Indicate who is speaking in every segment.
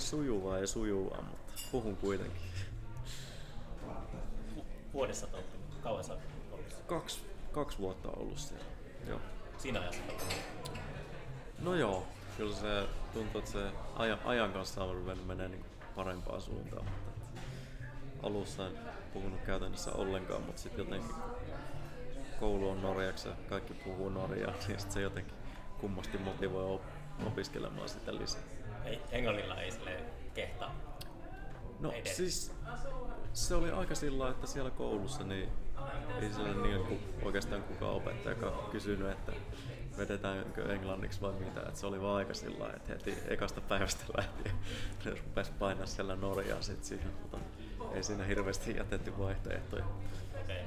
Speaker 1: tiedä sujuvaa ja sujuvaa, mutta puhun kuitenkin.
Speaker 2: Vuodessa olet oppinut? Kauan sä ollut?
Speaker 1: Kaksi, kaksi vuotta ollut siellä. Joo.
Speaker 2: Siinä ajassa?
Speaker 1: No joo, kyllä se tuntuu, että se ajan, ajan kanssa on ruvennut menee niin parempaan suuntaan. Mutta alussa en puhunut käytännössä ollenkaan, mutta sitten jotenkin koulu on norjaksi ja kaikki puhuu norjaa, niin sit se jotenkin kummasti motivoi op- opiskelemaan sitä lisää.
Speaker 2: Englannilla ei sille kehtaa.
Speaker 1: No
Speaker 2: edes.
Speaker 1: siis se oli aika sillä että siellä koulussa niin ei siellä niin kuin oikeastaan kukaan opettajakaan kysynyt, että vedetäänkö englanniksi vai mitä. Että se oli vaan aika sillä että heti ekasta päivästä lähtien rupesi painaa siellä Norjaa sit siihen, mutta ei siinä hirveästi jätetty vaihtoehtoja.
Speaker 2: Okei.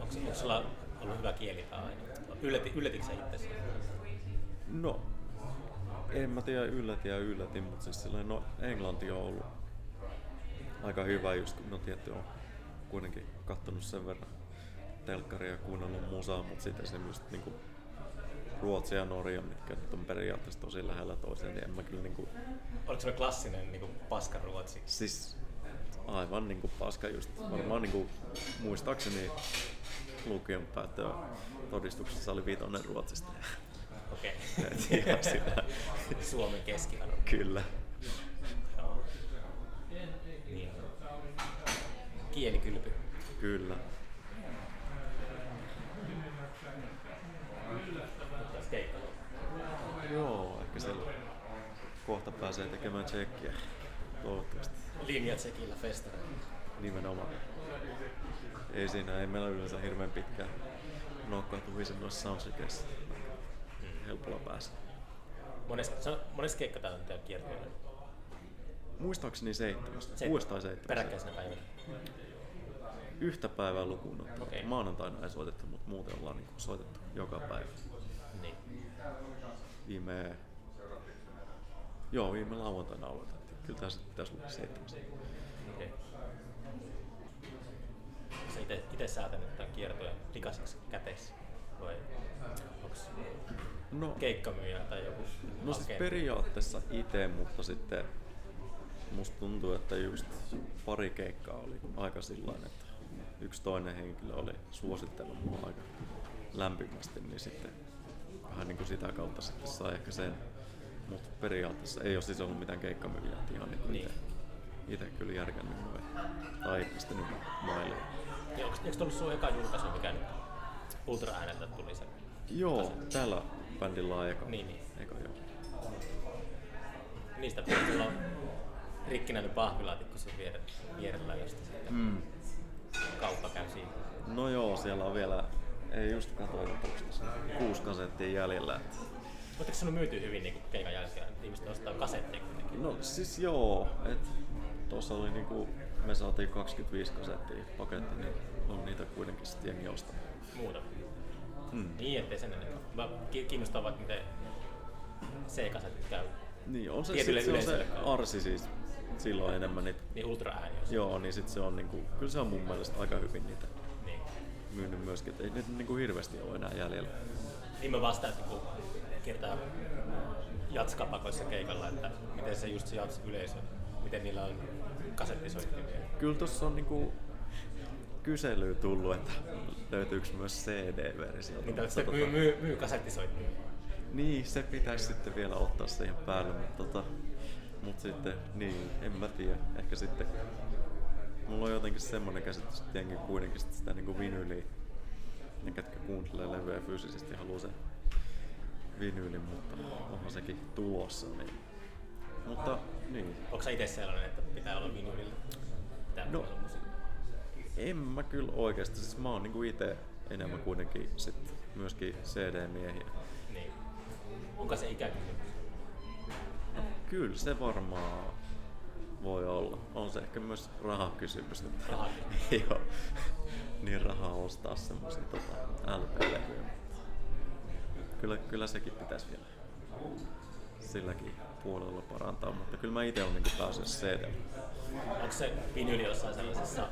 Speaker 2: Onko, onko sulla ollut hyvä kielitaito aina? Ylläti, yllätitkö sä itsesi?
Speaker 1: No, en mä tiedä yllätin ja yllätin, mutta siis silleen, no englanti on ollut aika hyvä just, kun no tietty on kuitenkin kattonut sen verran telkkaria ja kuunnellut musaa, mutta sitten esimerkiksi niin Ruotsi ja Norja, mitkä nyt on periaatteessa tosi lähellä toiseen, niin en mä kyllä niin kuin,
Speaker 2: Oliko se klassinen niin paska ruotsi?
Speaker 1: siis aivan niin kuin paska just, varmaan niin kuin, muistaakseni lukion päättöä todistuksessa oli viitonen Ruotsista.
Speaker 2: Okei.
Speaker 1: Sillä-
Speaker 2: Suomen keskiarvo.
Speaker 1: Kyllä.
Speaker 2: Joo. Niin. Kielikylpy.
Speaker 1: Kyllä. Joo, ehkä siellä kohta pääsee tekemään tsekkiä. Toivottavasti.
Speaker 2: Linjatsekillä festareilla.
Speaker 1: Nimenomaan. Ei siinä, ei meillä yleensä hirveän pitkään nokkaa tuhisen noissa soundcheckeissa. Helpolla
Speaker 2: on- monesti keikka täällä on teillä kiertueella.
Speaker 1: Muistaakseni seitsemäs.
Speaker 2: Se-
Speaker 1: Kuusi tai seitsemäs.
Speaker 2: Peräkkäisenä päivänä.
Speaker 1: Yhtä päivää lukuun ottamatta.
Speaker 2: Okei.
Speaker 1: Maanantaina ei soitettu, mutta muuten ollaan niin soitettu joka päivä.
Speaker 2: Niin.
Speaker 1: Viime... Joo, viime lauantaina aloitettiin. Kyllä tässä pitäisi olla seitsemäs.
Speaker 2: Okei. Sä ite, ite säätänyt tämän kiertojen likaisiksi käteissä? Vai onks
Speaker 1: No,
Speaker 2: keikkamyyjä tai joku
Speaker 1: No siis periaatteessa itse, mutta sitten musta tuntuu, että just pari keikkaa oli aika sillain, että yksi toinen henkilö oli suosittanut mua aika lämpimästi, niin sitten vähän niin kuin sitä kautta sitten sai ehkä sen. Mutta periaatteessa ei ole siis ollut mitään keikkamyyjää, että ihan niin
Speaker 2: Niin.
Speaker 1: itse, kyllä järkännyt noin. Tai pistänyt maille.
Speaker 2: Ja onko, eikö ollut sun eka julkaisu, mikä nyt Ultra ääneltä tuli se?
Speaker 1: Joo, tällä bändillä on eka.
Speaker 2: Niin, niin.
Speaker 1: Eka joo.
Speaker 2: Niistä puhuttiin on rikkinäinen pahvilaatikko sen viere, vierellä, josta sitten
Speaker 1: Mm.
Speaker 2: kauppa käy siinä.
Speaker 1: No joo, siellä on vielä, ei just katsoin, että onko tässä kuusi kasettia jäljellä. Että...
Speaker 2: Oletteko sinun myyty hyvin niin keikan jälkeen? Ihmiset ostaa kasetteja kuitenkin.
Speaker 1: No siis joo, että tuossa oli niinku, me saatiin 25 kasettia paketti, niin on niitä kuitenkin sitten jengi ostanut.
Speaker 2: Muuta.
Speaker 1: Mm.
Speaker 2: Niin, ettei sen enempää. Mä ki- kiinnostaa vaikka miten C-kasetit käy.
Speaker 1: Niin, on se, sit se, on se arsi siis silloin enemmän niitä.
Speaker 2: Niin ultra ääni on se.
Speaker 1: Joo, niin sit se on niinku, kyllä se on mun mielestä aika hyvin niitä
Speaker 2: Niin.
Speaker 1: myynyt myöskin, että ei nyt niinku hirveästi ole enää jäljellä.
Speaker 2: Niin mä vastaan, että kun kiertää jatskapakoissa keikalla, että miten se just se jats yleisö, miten niillä on kasettisoittimia.
Speaker 1: Kyllä tuossa on niinku kyselyä tullut, että löytyykö myös CD-versio.
Speaker 2: Niin se myy, myy, myy kasettisoittimia.
Speaker 1: Niin, se pitäisi sitten vielä ottaa siihen päälle, mutta tota, mut sitten, niin, en mä tiedä. Ehkä sitten, mulla on jotenkin semmoinen käsitys, että jengi kuitenkin sit sitä niinku vinyliä, ne ketkä kuuntelee levyjä fyysisesti haluaa sen vinyylin, mutta onhan sekin tulossa. Niin. Mutta niin,
Speaker 2: Onko sä itse sellainen, että pitää olla vinylillä?
Speaker 1: No. En mä kyllä oikeasti, siis mä oon niinku itse enemmän kuitenkin sit myöskin CD-miehiä.
Speaker 2: Niin. Onko se ikäkysymys?
Speaker 1: Kyllä se varmaan voi olla. On se ehkä myös rahakysymys. Että
Speaker 2: Rahakysymys.
Speaker 1: ole niin rahaa ostaa semmoisen tota, LP-levyä. Kyllä, kyllä sekin pitäisi vielä silläkin puolella parantaa, mutta kyllä mä itse olen niin päässyt CD.
Speaker 2: Onko se vinyli jossain sellaisessa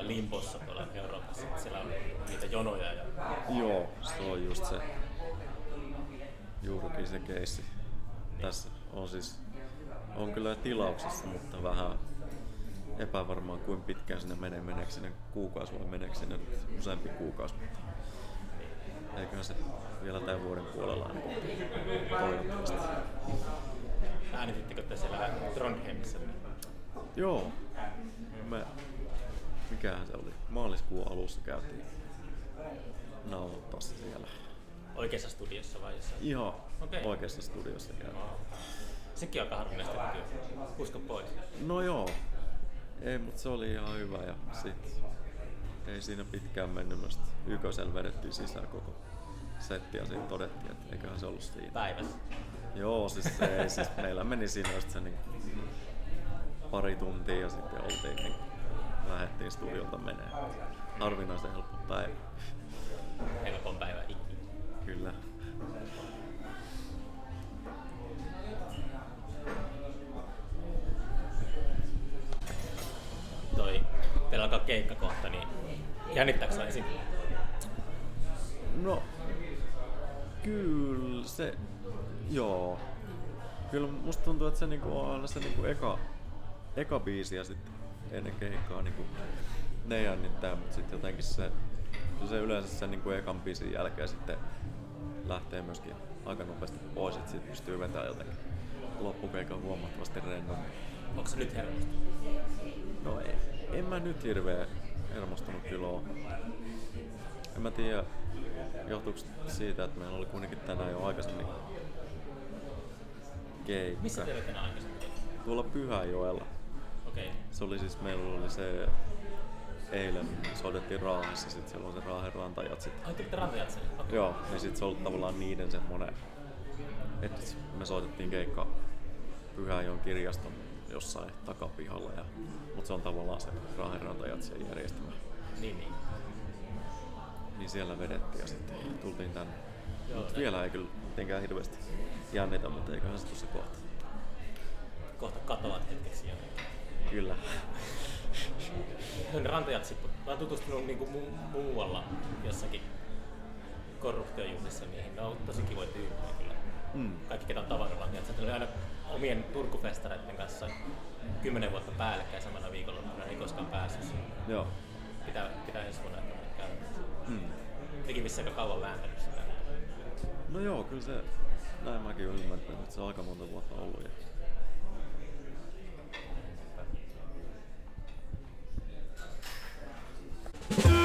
Speaker 2: limpossa tuolla Euroopassa, että siellä on niitä jonoja ja
Speaker 1: Joo, se on just se. juurikin se keissi. Tässä on siis, on kyllä tilauksessa, mutta vähän epävarmaa kuin pitkään sinne menee, meneekö sinne kuukausi vai meneekö sinne useampi kuukausi, mutta eiköhän se vielä tämän vuoden puolella ainakin toivottavasti.
Speaker 2: Äänitittekö te siellä Trondheimissa?
Speaker 1: Joo. Me, mikähän se oli? Maaliskuun alussa käytiin nauhoittamassa siellä.
Speaker 2: Oikeassa studiossa vai jossain?
Speaker 1: Ihan
Speaker 2: Okei.
Speaker 1: oikeassa studiossa käytiin.
Speaker 2: Sekin on aika harvinaista työ. Usko pois.
Speaker 1: No joo. Ei, mutta se oli ihan hyvä ja sit ei siinä pitkään mennyt. Mä Ykkösellä vedettiin sisään koko setti ja sitten todettiin, että eiköhän se ollut siinä.
Speaker 2: Päivässä.
Speaker 1: Joo, siis, se, ei, siis meillä meni siinä just se niin pari tuntia ja sitten oltiin niin lähdettiin studiolta menee. Harvinaisen helppo päivä.
Speaker 2: Helpon päivä ikinä.
Speaker 1: Kyllä.
Speaker 2: Toi, teillä alkaa keikka kohta, niin jännittääkö esiin?
Speaker 1: No, kyllä se, joo. Kyllä musta tuntuu, että se niinku on aina se niinku eka, eka biisi ja sitten ennen keikkaa niinku ne jännittää, mutta sitten jotenkin se, se yleensä sen niinku ekan biisin jälkeen sitten lähtee myöskin aika nopeasti pois, että sitten pystyy vetämään jotenkin loppukeikan huomattavasti rennommin.
Speaker 2: Onko se nyt hermostunut?
Speaker 1: No ei, en mä nyt hirveä hermostunut kyllä oo. En mä tiedä, johtuuko siitä, että meillä oli kuitenkin tänään jo aikaisemmin keikka.
Speaker 2: Missä te olette aikaisemmin?
Speaker 1: Tuolla Pyhäjoella.
Speaker 2: Okei. Okay.
Speaker 1: Se oli siis, meillä oli se eilen soitettiin Raahessa, sit siellä on se Raahen rantajat sit.
Speaker 2: Ai, tulitte rantajatselle? Okei.
Speaker 1: Joo, niin sit se oli tavallaan niiden semmonen, että me soitettiin keikka Pyhäjoen kirjaston jossain takapihalla, ja, mutta se on tavallaan se Raahen rantajatsien järjestämä.
Speaker 2: Niin, niin.
Speaker 1: Niin siellä vedettiin ja sitten tultiin tänne.
Speaker 2: Joo,
Speaker 1: Mut
Speaker 2: ne-
Speaker 1: vielä ei kyllä mitenkään hirveästi jännitä, mutta eiköhän se tuossa kohta.
Speaker 2: Kohta katoat hetkeksi jo.
Speaker 1: Kyllä.
Speaker 2: Noin rantajatsi, mä oon tutustunut niinku mu- muualla jossakin korruptiojuhlissa niihin. Ne on tosi kivoja tyyppejä kyllä.
Speaker 1: Mm.
Speaker 2: Kaikki ketä on tavannut rantajatsi. Ne oli aina omien Turkufestareiden kanssa kymmenen vuotta päällekkäin samana viikonloppuna, ei koskaan päässyt. sinne.
Speaker 1: Joo.
Speaker 2: Pitää, pitää ensi vuonna käymään.
Speaker 1: Mm.
Speaker 2: Nekin vissiin aika kauan vääntänyt sitä.
Speaker 1: No joo, kyllä se, näin mäkin ymmärtänyt, että se on aika monta vuotta ollut. Ja
Speaker 2: Yeah.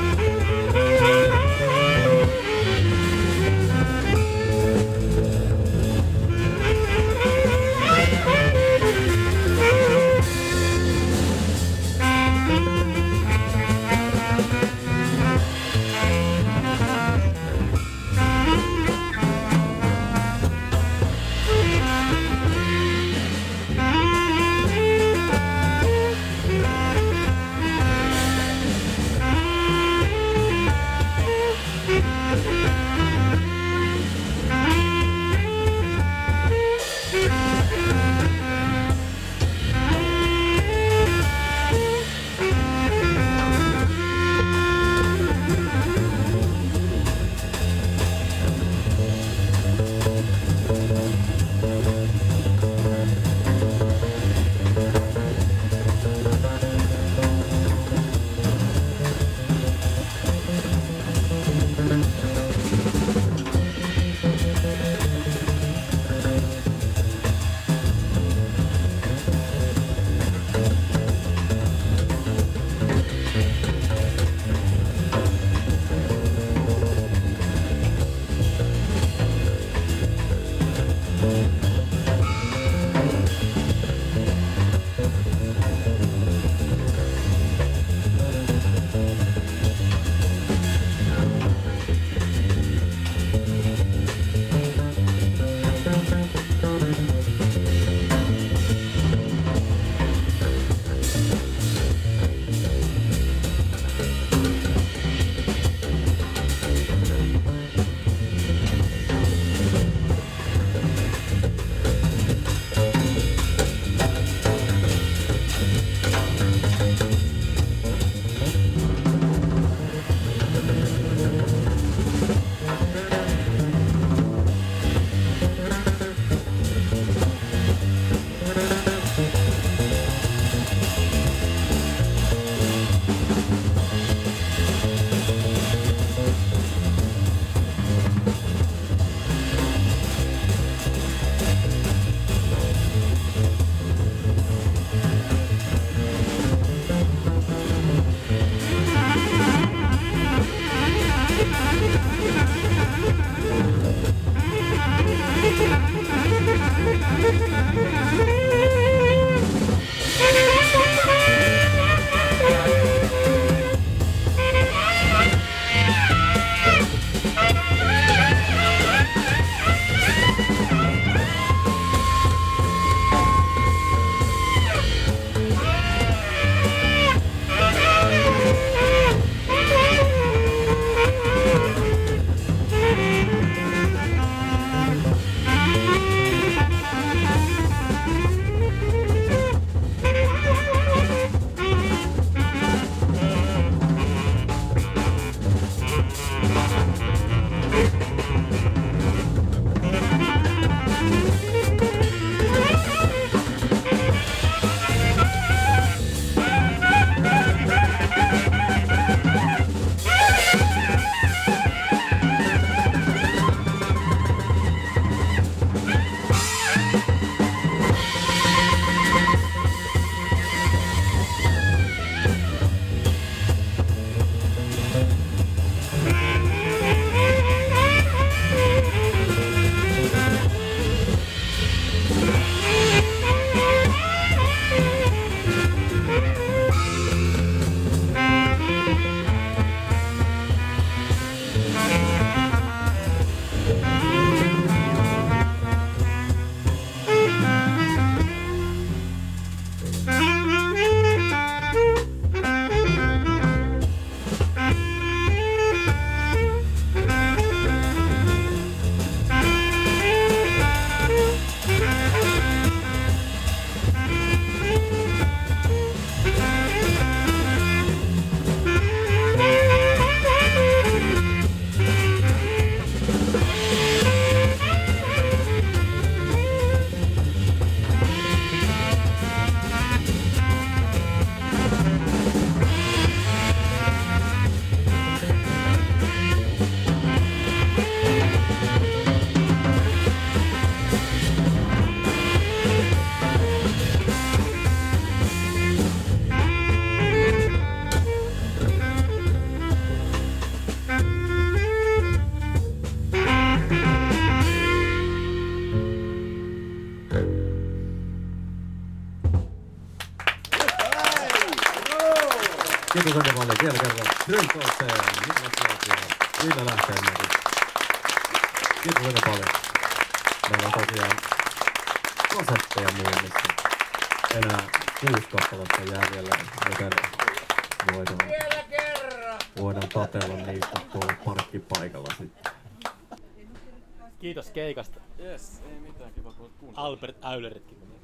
Speaker 2: Keikasta.
Speaker 1: Yes, ei mitään, kiva kun olet kuunnellut.
Speaker 2: Albert Äyleritkin meni.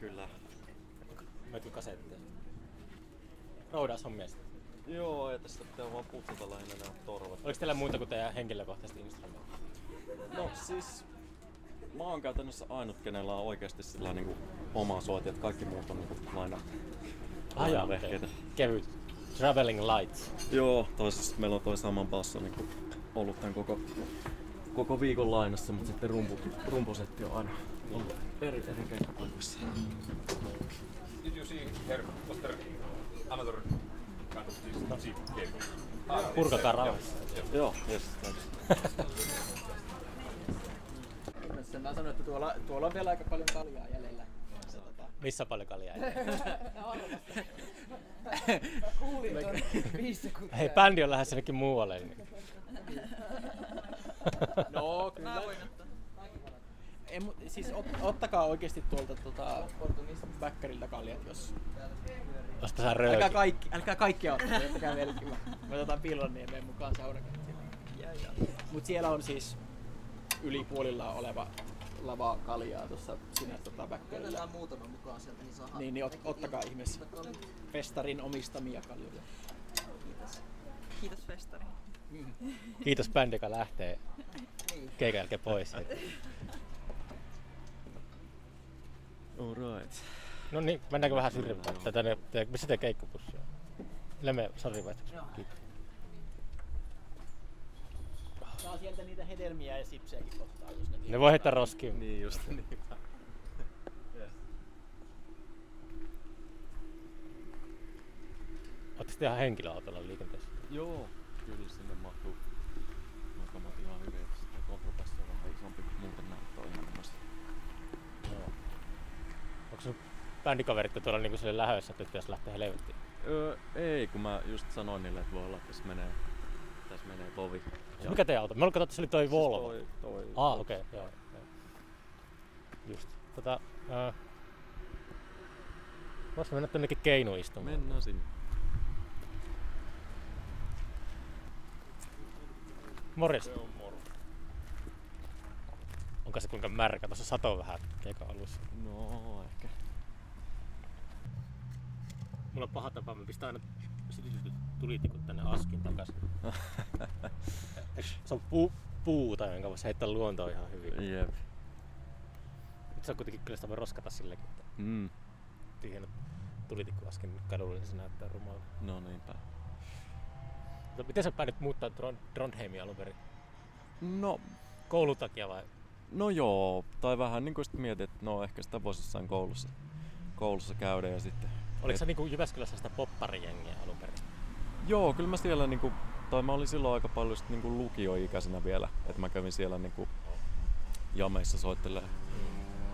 Speaker 1: Kyllä.
Speaker 2: Myytkö kasetteja? Roudaus on mies.
Speaker 1: Joo, ja tässä pitää vaan putsata lähinnä nämä torvat.
Speaker 2: Oliko teillä muuta kuin teidän henkilökohtaiset instrumentit?
Speaker 1: No siis, mä oon käytännössä ainut, kenellä on oikeasti sillä niinku oma soiti, että kaikki muut on niinku laina,
Speaker 2: joo,
Speaker 1: vehkeitä.
Speaker 2: okei. Kevyt. Traveling Lights.
Speaker 1: Joo, toisessa meillä on toi saman basso niinku ollut tän koko, koko viikon lainassa, mutta sitten rumpu, rumpusetti on aina ollut eri, eri keikkapaikoissa.
Speaker 3: Did you see amateur?
Speaker 2: Purkakaa rauhassa.
Speaker 1: Joo, yes,
Speaker 4: mä sanoin, että tuolla, tuolla on vielä aika paljon kaljaa jäljellä. Tota,
Speaker 2: Missä paljon kaljaa?
Speaker 4: Kuulin ton viisi sekuntia.
Speaker 2: Hei, bändi on lähes jonnekin muualle. Niin.
Speaker 4: No kyllä. Ei, mut, siis ot, ottakaa oikeesti tuolta tota, Bäkkäriltä kaljat, jos...
Speaker 2: Osta sä
Speaker 4: Älkää
Speaker 2: rööki.
Speaker 4: kaikki, älkää kaikkea ottaa, ottakaa vielä kiva. Me otetaan Pillonniemeen mukaan saunakäyntiin. Mut siellä on siis yli puolilla oleva lava kaljaa tuossa sinä tota Bäkkärillä.
Speaker 5: Otetaan muutama mukaan sieltä, niin saa
Speaker 4: Niin, niin ot, ottakaa ihmeessä. festarin omistamia kaljoja.
Speaker 5: Kiitos. Kiitos festari.
Speaker 2: Kiitos bändi, joka lähtee keikan jälkeen pois.
Speaker 1: Alright.
Speaker 2: No niin, mennäänkö vähän syrjimään? Tai tänne, te, missä te keikkapussi on? Lemme, sori vai? Kiitos.
Speaker 4: Saa sieltä niitä hedelmiä ja sipsejäkin ottaa, jos ne
Speaker 2: Ne voi heittää roskiin.
Speaker 1: Niin just, niin.
Speaker 2: Oletteko te ihan henkilöautolla liikenteessä?
Speaker 1: Joo, kyllä sinne mahtuu muutamat ihan hyvin. että Sitten kontrapassi on vähän isompi, mutta muuten näyttää ihan enemmän.
Speaker 2: Joo. Onko bändikaverit tuolla niinku sille lähössä, että pitäisi lähteä helvettiin?
Speaker 1: Öö, ei, kun mä just sanoin niille, että voi olla, että tässä menee, tässä menee tovi.
Speaker 2: Ja. Mikä teidän auto? Me ollaan katsottu, että se oli toi Volvo.
Speaker 1: Toi, toi,
Speaker 2: Ah, okei, okay, joo, joo. Just. Tota, äh, Voisi mennä tonnekin keinuistumaan.
Speaker 1: Mennään sinne.
Speaker 2: Morjes. Onko se kuinka märkä? Tuossa sato vähän keikan alussa.
Speaker 1: No, ehkä.
Speaker 2: Mulla on paha tapa, mä pistän aina tulitikut tänne askin takas. se on pu- puuta, jonka voisi heittää luontoon ihan hyvin.
Speaker 1: Jep.
Speaker 2: Mutta se on kuitenkin kyllä sitä voi roskata silläkin, että
Speaker 1: Mm.
Speaker 2: tyhjennät tulitikku askin kadulle, niin se näyttää rumalta.
Speaker 1: No niinpä.
Speaker 2: Mutta miten sä päädyt muuttaa Tron- Trondheimia alun perin?
Speaker 1: No,
Speaker 2: Koulun takia vai?
Speaker 1: no joo, tai vähän niin kuin sit mietin, että no ehkä sitä voisi jossain koulussa, koulussa käydä ja sitten...
Speaker 2: Oliko sä niinku Jyväskylässä sitä popparijengiä alun perin?
Speaker 1: Joo, kyllä mä siellä niinku, tai mä olin silloin aika paljon sit niinku lukioikäisenä vielä, että mä kävin siellä niinku jameissa soittelee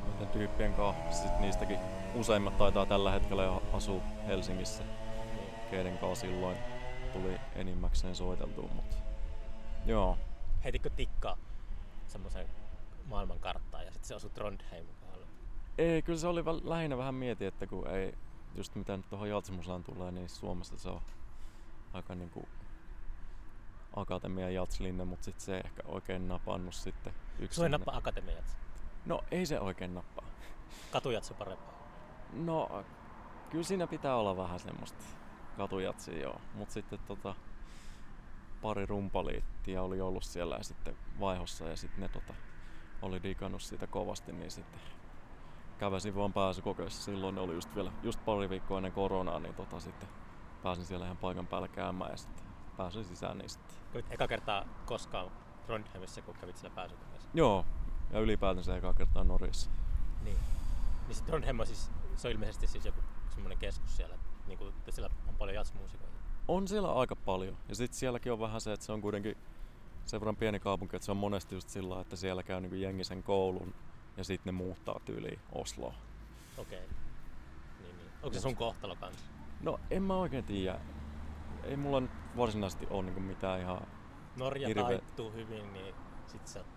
Speaker 1: noiden tyyppien kanssa. Sitten niistäkin useimmat taitaa tällä hetkellä jo asua Helsingissä, keiden kanssa silloin tuli enimmäkseen soiteltua, mutta joo.
Speaker 2: Heititkö tikkaa semmoisen maailman karttaan ja sitten se osui Trondheim kohdalle?
Speaker 1: Ei, kyllä se oli lähinnä vähän mieti, että kun ei, just mitä nyt tuohon Jatsmusaan tulee, niin Suomessa se on aika niinku akatemia jatslinne, mutta sitten se ei ehkä oikein napannut sitten yksi.
Speaker 2: Sua ei nappa akatemiat.
Speaker 1: No ei se oikein nappaa.
Speaker 2: Katujatsi parempaa.
Speaker 1: No kyllä siinä pitää olla vähän semmoista katujatsia joo, mutta sitten tota, pari rumpaliittiä oli ollut siellä ja sitten vaihossa ja sitten ne tota, oli digannut siitä kovasti, niin sitten käväsin vaan pääsykokeessa. Silloin ne oli just vielä just pari viikkoa ennen koronaa, niin tota, sitten pääsin siellä ihan paikan päällä käymään ja sitten pääsin sisään sitten.
Speaker 2: Olit eka kertaa koskaan Trondheimissa, kun kävit siellä pääsykokeessa.
Speaker 1: Joo, ja ylipäätänsä ekaa kertaa Norjassa.
Speaker 2: Niin. Niin se Trondheim on siis, se on ilmeisesti siis joku semmoinen keskus siellä, niin kuin, että siellä on paljon jazzmuusikoita.
Speaker 1: On siellä aika paljon. Ja sitten sielläkin on vähän se, että se on kuitenkin sen verran pieni kaupunki, että se on monesti just sillä että siellä käy niin jengi sen koulun ja sitten ne muuttaa tyyliin Osloon.
Speaker 2: Okei. Niin, niin. Onko se sun kohtalo kanssa?
Speaker 1: No en mä oikein tiedä. ei mulla nyt varsinaisesti ole niinku mitään ihan...
Speaker 2: Norja
Speaker 1: Hirveä-
Speaker 2: taittuu hyvin, niin sit sä oot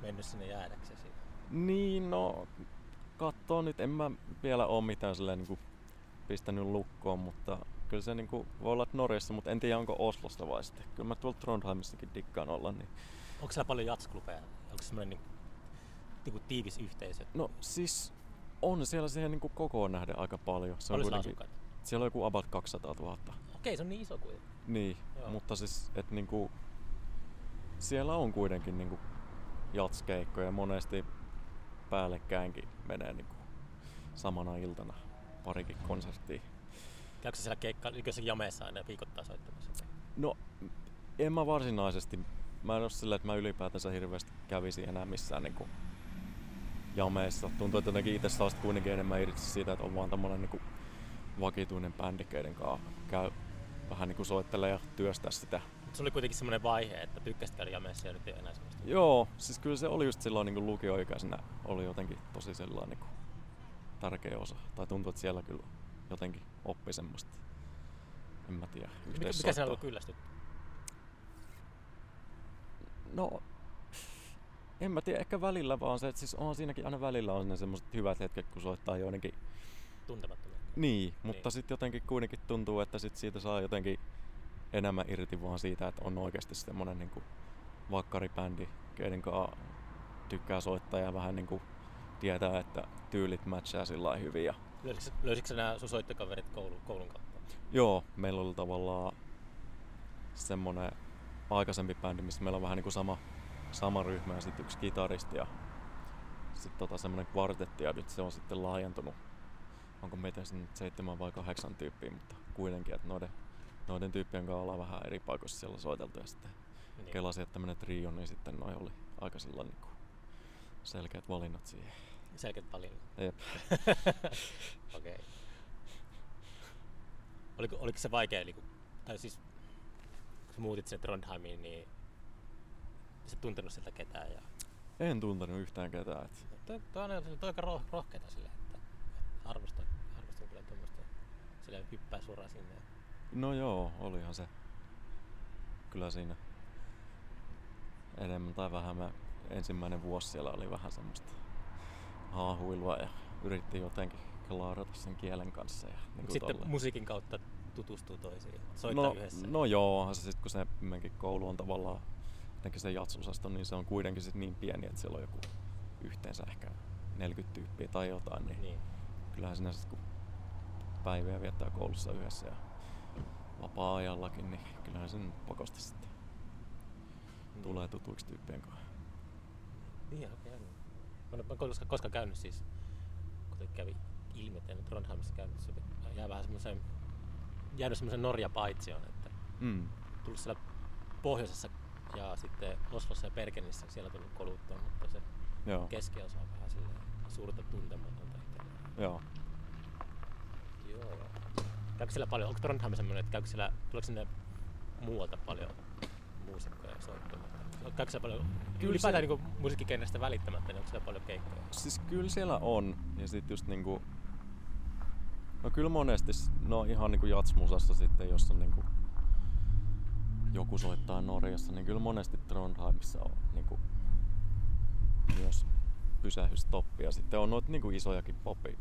Speaker 2: mennyt sinne jäädäksesi.
Speaker 1: Niin, no kattoo nyt, en mä vielä oo mitään silleen niinku pistänyt lukkoon, mutta kyllä se niinku voi olla Norjassa, mutta en tiedä onko Oslosta vai sitten. Kyllä mä tuolla Trondheimissakin dikkaan olla, niin
Speaker 2: Onko siellä paljon jatsklubeja? Onko se semmoinen niin, niin tiivis yhteisö?
Speaker 1: No siis on siellä siihen niinku kokoon nähden aika paljon. Se on kuitenkin, siellä on joku about 200 000.
Speaker 2: Okei, se on niin iso kuin.
Speaker 1: Niin,
Speaker 2: Joo.
Speaker 1: mutta siis et niinku, siellä on kuitenkin niinku jatskeikkoja ja monesti päällekkäinkin menee niinku samana iltana parikin konserttia.
Speaker 2: Käykö siellä keikka, jossakin jameessa aina viikoittaa soittamassa?
Speaker 1: No, en mä varsinaisesti. Mä en oo sillä, että mä ylipäätänsä hirveästi kävisin enää missään niinku jameissa. Tuntuu, että jotenkin itse saa kuitenkin enemmän irti siitä, että on vaan tämmönen niinku vakituinen bändi, keiden kanssa käy vähän niinku soittelee ja työstää sitä.
Speaker 2: Se oli kuitenkin semmoinen vaihe, että tykkäsit käydä jameessa ja nyt ei enää semmoista.
Speaker 1: Joo, siis kyllä se oli just silloin niinku lukioikäisenä oli jotenkin tosi sellainen niinku tärkeä osa. Tai tuntuu, että siellä kyllä jotenkin oppi semmoista, en mä tiedä,
Speaker 2: Mikä, mikä siinä
Speaker 1: yhteissoittoa.
Speaker 2: on kyllästyt?
Speaker 1: No, en mä tiedä, ehkä välillä vaan se, että siis on siinäkin aina välillä on ne semmoiset hyvät hetket, kun soittaa joidenkin.
Speaker 2: Tuntemattomia.
Speaker 1: Niin, mutta
Speaker 2: Niin.
Speaker 1: sitten jotenkin kuitenkin tuntuu, että sit siitä saa jotenkin enemmän irti vaan siitä, että on oikeasti semmoinen niinku vakkaribändi, keiden kanssa tykkää soittaa ja vähän niinku tietää, että tyylit matchaa sillä hyvin. Ja
Speaker 2: Löysitkö, löysitkö nämä sun soittokaverit koulun, koulun kautta?
Speaker 1: Joo, meillä oli tavallaan semmonen aikaisempi bändi, missä meillä on vähän niinku sama, sama ryhmä ja sitten yksi kitaristi ja sitten tota semmonen kvartetti ja nyt se on sitten laajentunut. Onko meitä sinne nyt seitsemän vai kahdeksan tyyppiä, mutta kuitenkin, että noiden, noiden tyyppien kanssa ollaan vähän eri paikoissa siellä soiteltu ja sitten
Speaker 2: Niin.
Speaker 1: kelasin, että tämmönen trio, niin sitten noi oli aika sillä niinku selkeät valinnat siihen.
Speaker 2: Selkeät valinnat.
Speaker 1: Jep.
Speaker 2: Okei. Okay. Oliko, oliko se vaikea, niin kuin, tai siis kun muutit sinne Trondheimiin, niin sä tuntenut sieltä ketään. Ja,
Speaker 1: En tuntenut yhtään ketään. Et
Speaker 2: toi, on, toi on aika roh, rohkeeta silleen, että, arvostan, arvostan kyllä tuommoista silleen hyppää suoraan sinne.
Speaker 1: No joo, olihan se. Kyllä siinä enemmän tai vähemmän ensimmäinen vuosi siellä oli vähän semmoista haahuilua ja yritti jotenkin klaarata sen kielen kanssa. Ja niin
Speaker 2: sitten musiikin kautta tutustuu toisiin, soittaa
Speaker 1: no,
Speaker 2: yhdessä.
Speaker 1: no joo, se sit, kun se meidänkin koulu on tavallaan jotenkin se jatsosasto, niin se on kuitenkin sit niin pieni, että siellä on joku yhteensä ehkä 40 tyyppiä tai jotain, niin,
Speaker 2: Niin.
Speaker 1: kyllähän sinä sit kun päiviä viettää koulussa yhdessä ja vapaa-ajallakin, niin kyllähän sen pakosti sitten tulee tutuiksi tyyppien kanssa.
Speaker 2: Niin, okei. Okay, mä en ole koskaan, koskaan käynyt siis, kuten kävi ilmi, että en Trondheimissa käynyt, se jää vähän semmoiseen, jäänyt semmoisen Norja-paitsioon, että
Speaker 1: Mm.
Speaker 2: tullut siellä pohjoisessa ja sitten Oslossa ja Bergenissä siellä on tullut koluttua, mutta se
Speaker 1: Joo,
Speaker 2: keskiosa on vähän silleen suurta tuntematonta
Speaker 1: joo.
Speaker 2: Joo, joo. Käykö siellä paljon, onko Trondheim semmoinen, että käykö siellä, tuleeko sinne muualta paljon muusikkoja soittamaan? Käykö siellä paljon,
Speaker 1: Kyllä
Speaker 2: ylipäätään
Speaker 1: se-
Speaker 2: niin musiikkikennestä välittämättä, niin onko siellä paljon keikkoja?
Speaker 1: Siis kyllä siellä on. Ja sit just niinku... No kyllä monesti, no ihan niinku jatsmusassa sitten, jos on niinku joku soittaa Norjassa, niin kyllä monesti Trondheimissa on niinku myös pysähystoppi. Ja sitten on noita niinku isojakin popi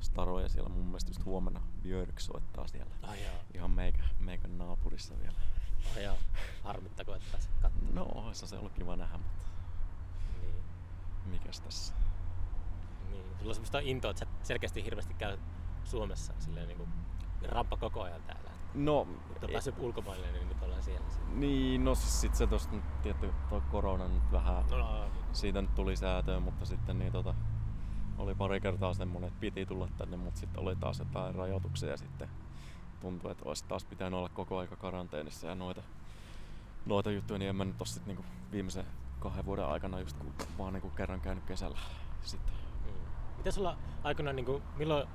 Speaker 1: staroja siellä. Mun mielestä just huomenna Björk soittaa siellä.
Speaker 2: Ai jaa.
Speaker 1: Ihan meikä, meikän naapurissa vielä.
Speaker 2: Oh, jaa. Harmittako, että pääse katsomaan.
Speaker 1: No, olisi se ollut kiva nähdä, mutta
Speaker 2: Niin.
Speaker 1: mikäs tässä.
Speaker 2: niin. Sulla on semmoista intoa, että sä selkeästi hirveästi käy Suomessa silleen niin kuin ramppa koko ajan täällä.
Speaker 1: No,
Speaker 2: Nyt on päässyt ulkomaille, niin nyt ollaan siellä.
Speaker 1: Niin, no siis sit se tosta nyt tietty toi korona nyt vähän,
Speaker 2: No, no,
Speaker 1: siitä nyt tuli säätöä, mutta sitten niin tota, oli pari kertaa semmonen, että piti tulla tänne, mutta sitten oli taas jotain rajoituksia ja sitten tuntui, että olisi taas pitänyt olla koko aika karanteenissa ja noita, noita juttuja, niin en mä nyt sit niinku viimeisen kahden vuoden aikana just kun, vaan niinku kerran käynyt kesällä sitten.
Speaker 2: Mm. Miten sulla aikoinaan, niin kuin, milloin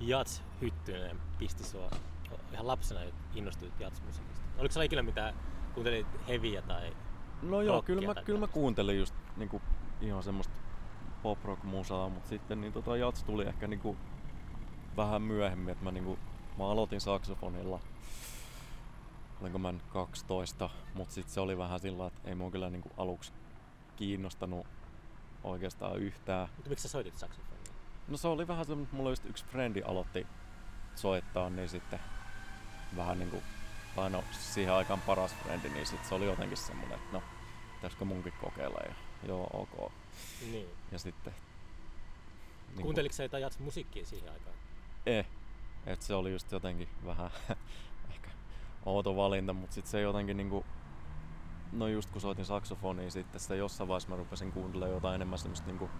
Speaker 2: Jats Hyttynen pisti sua ihan lapsena innostuit Jats-musiikista? Oliko sulla ikinä mitään, kuuntelit heviä tai
Speaker 1: No joo, kyllä mä, kyllä mä kuuntelin just niinku ihan semmoista pop rock musaa, mutta sitten niin tota jats tuli ehkä niinku vähän myöhemmin, että mä niinku, mä aloitin saksofonilla olinko mä nyt 12, mutta sitten se oli vähän sillä, että ei mua kyllä niinku aluksi kiinnostanut oikeastaan yhtään.
Speaker 2: Mutta miksi sä soitit saksofonia?
Speaker 1: No se oli vähän semmoinen, mulla just yksi frendi aloitti soittaa, niin sitten vähän niinku, tai no siihen aikaan paras frendi, niin sitten se oli jotenkin semmoinen, että no, pitäisikö munkin kokeilla ja joo, ok.
Speaker 2: Niin.
Speaker 1: Ja sitten...
Speaker 2: Niin Kuunteliko sä jotain jats musiikkia siihen aikaan?
Speaker 1: Eh. Et se oli just jotenkin vähän ehkä outo valinta, mutta sitten se jotenkin niinku... No just kun soitin saksofonia, sitten sitä jossain vaiheessa mä rupesin kuuntelemaan jotain enemmän semmoista niinku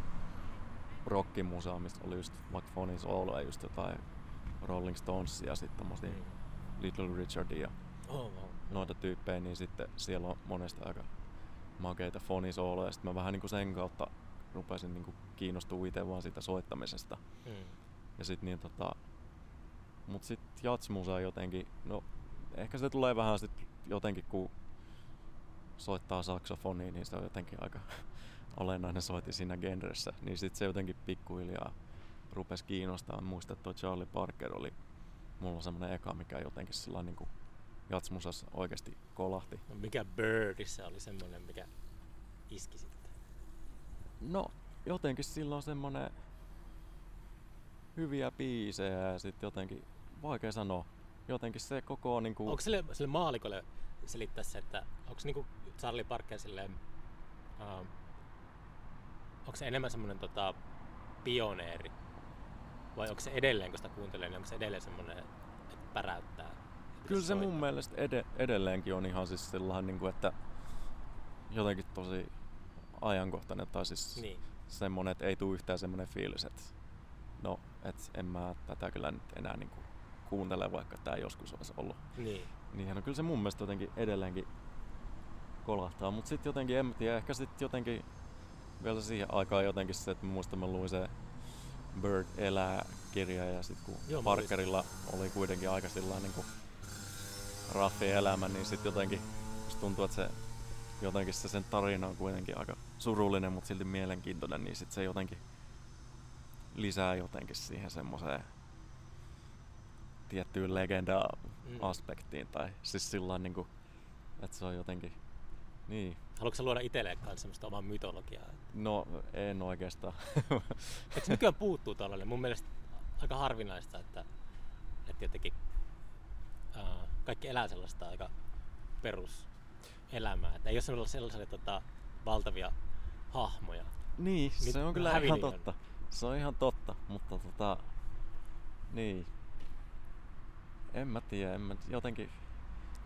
Speaker 1: rockimusaa, mistä oli just vaikka Fonny Solo ja just jotain Rolling Stonesia ja sitten tommosia
Speaker 2: Mm.
Speaker 1: Little Richardia ja
Speaker 2: Oh, wow.
Speaker 1: noita tyyppejä, niin sitten siellä on monesti aika makeita fonisoloja. Ja sitten mä vähän niinku sen kautta rupesin niinku kiinnostua itse vaan siitä soittamisesta.
Speaker 2: Mm.
Speaker 1: Ja sit niin tota... Mut sit jatsmusa jotenkin, no ehkä se tulee vähän sit jotenkin kun soittaa saksofonia, niin se on jotenkin aika olennainen soitti siinä genressä. Niin sit se jotenkin pikkuhiljaa rupesi kiinnostaa. Muistan, että Charlie Parker oli mulla semmonen eka, mikä jotenkin sillä niinku jatsmusassa oikeasti kolahti.
Speaker 2: No, mikä Birdissä oli semmonen, mikä iski sitten?
Speaker 1: No, jotenkin sillä on semmonen hyviä biisejä ja sitten jotenkin, vaikea sanoa, jotenkin se koko niinku...
Speaker 2: Onko sille, sille maalikolle selittää se, että onko niinku Charlie Parker silleen, uh, onko se enemmän semmoinen tota, pioneeri? Vai onko se edelleen, kun sitä kuuntelee, niin onko se edelleen semmoinen, että päräyttää?
Speaker 1: Kyllä se mun
Speaker 2: soittaa?
Speaker 1: mielestä ed- edelleenkin on ihan siis sellainen, niinku, että jotenkin tosi ajankohtainen tai siis
Speaker 2: Niin.
Speaker 1: semmonen, että ei tule yhtään semmonen fiilis, että no, et en mä tätä kyllä nyt enää niinku kuuntele, vaikka tää joskus olisi ollut.
Speaker 2: Niin.
Speaker 1: Niin no kyllä se mun mielestä jotenkin edelleenkin kolahtaa, mutta sitten jotenkin, en tiedä, ehkä sitten jotenkin vielä siihen aikaan jotenkin se, että muistan, mä luin se Bird elää kirja ja sitten kun
Speaker 2: Joo,
Speaker 1: Parkerilla oli kuitenkin aika sillä niin kuin raffi elämä, niin sitten jotenkin musta tuntuu, että se jotenkin se sen tarina on kuitenkin aika surullinen, mutta silti mielenkiintoinen, niin sitten se jotenkin lisää jotenkin siihen semmoiseen tiettyyn legendaa
Speaker 2: Mm.
Speaker 1: aspektiin tai siis sillä niin kuin, että se on jotenkin niin,
Speaker 2: Haluatko luoda itselleen kanssa semmoista omaa mytologiaa?
Speaker 1: no en oikeastaan.
Speaker 2: Eikö se nykyään puuttuu tällainen? Mun mielestä aika harvinaista, että, että jotenkin uh, kaikki elää sellaista aika peruselämää. Että ei ole sellaisia, sellaisia tota, valtavia hahmoja.
Speaker 1: niin,
Speaker 2: Nyt
Speaker 1: se on kyllä ihan
Speaker 2: on.
Speaker 1: totta. Se on ihan totta, mutta tota, niin. En mä tiedä, en mä, jotenkin,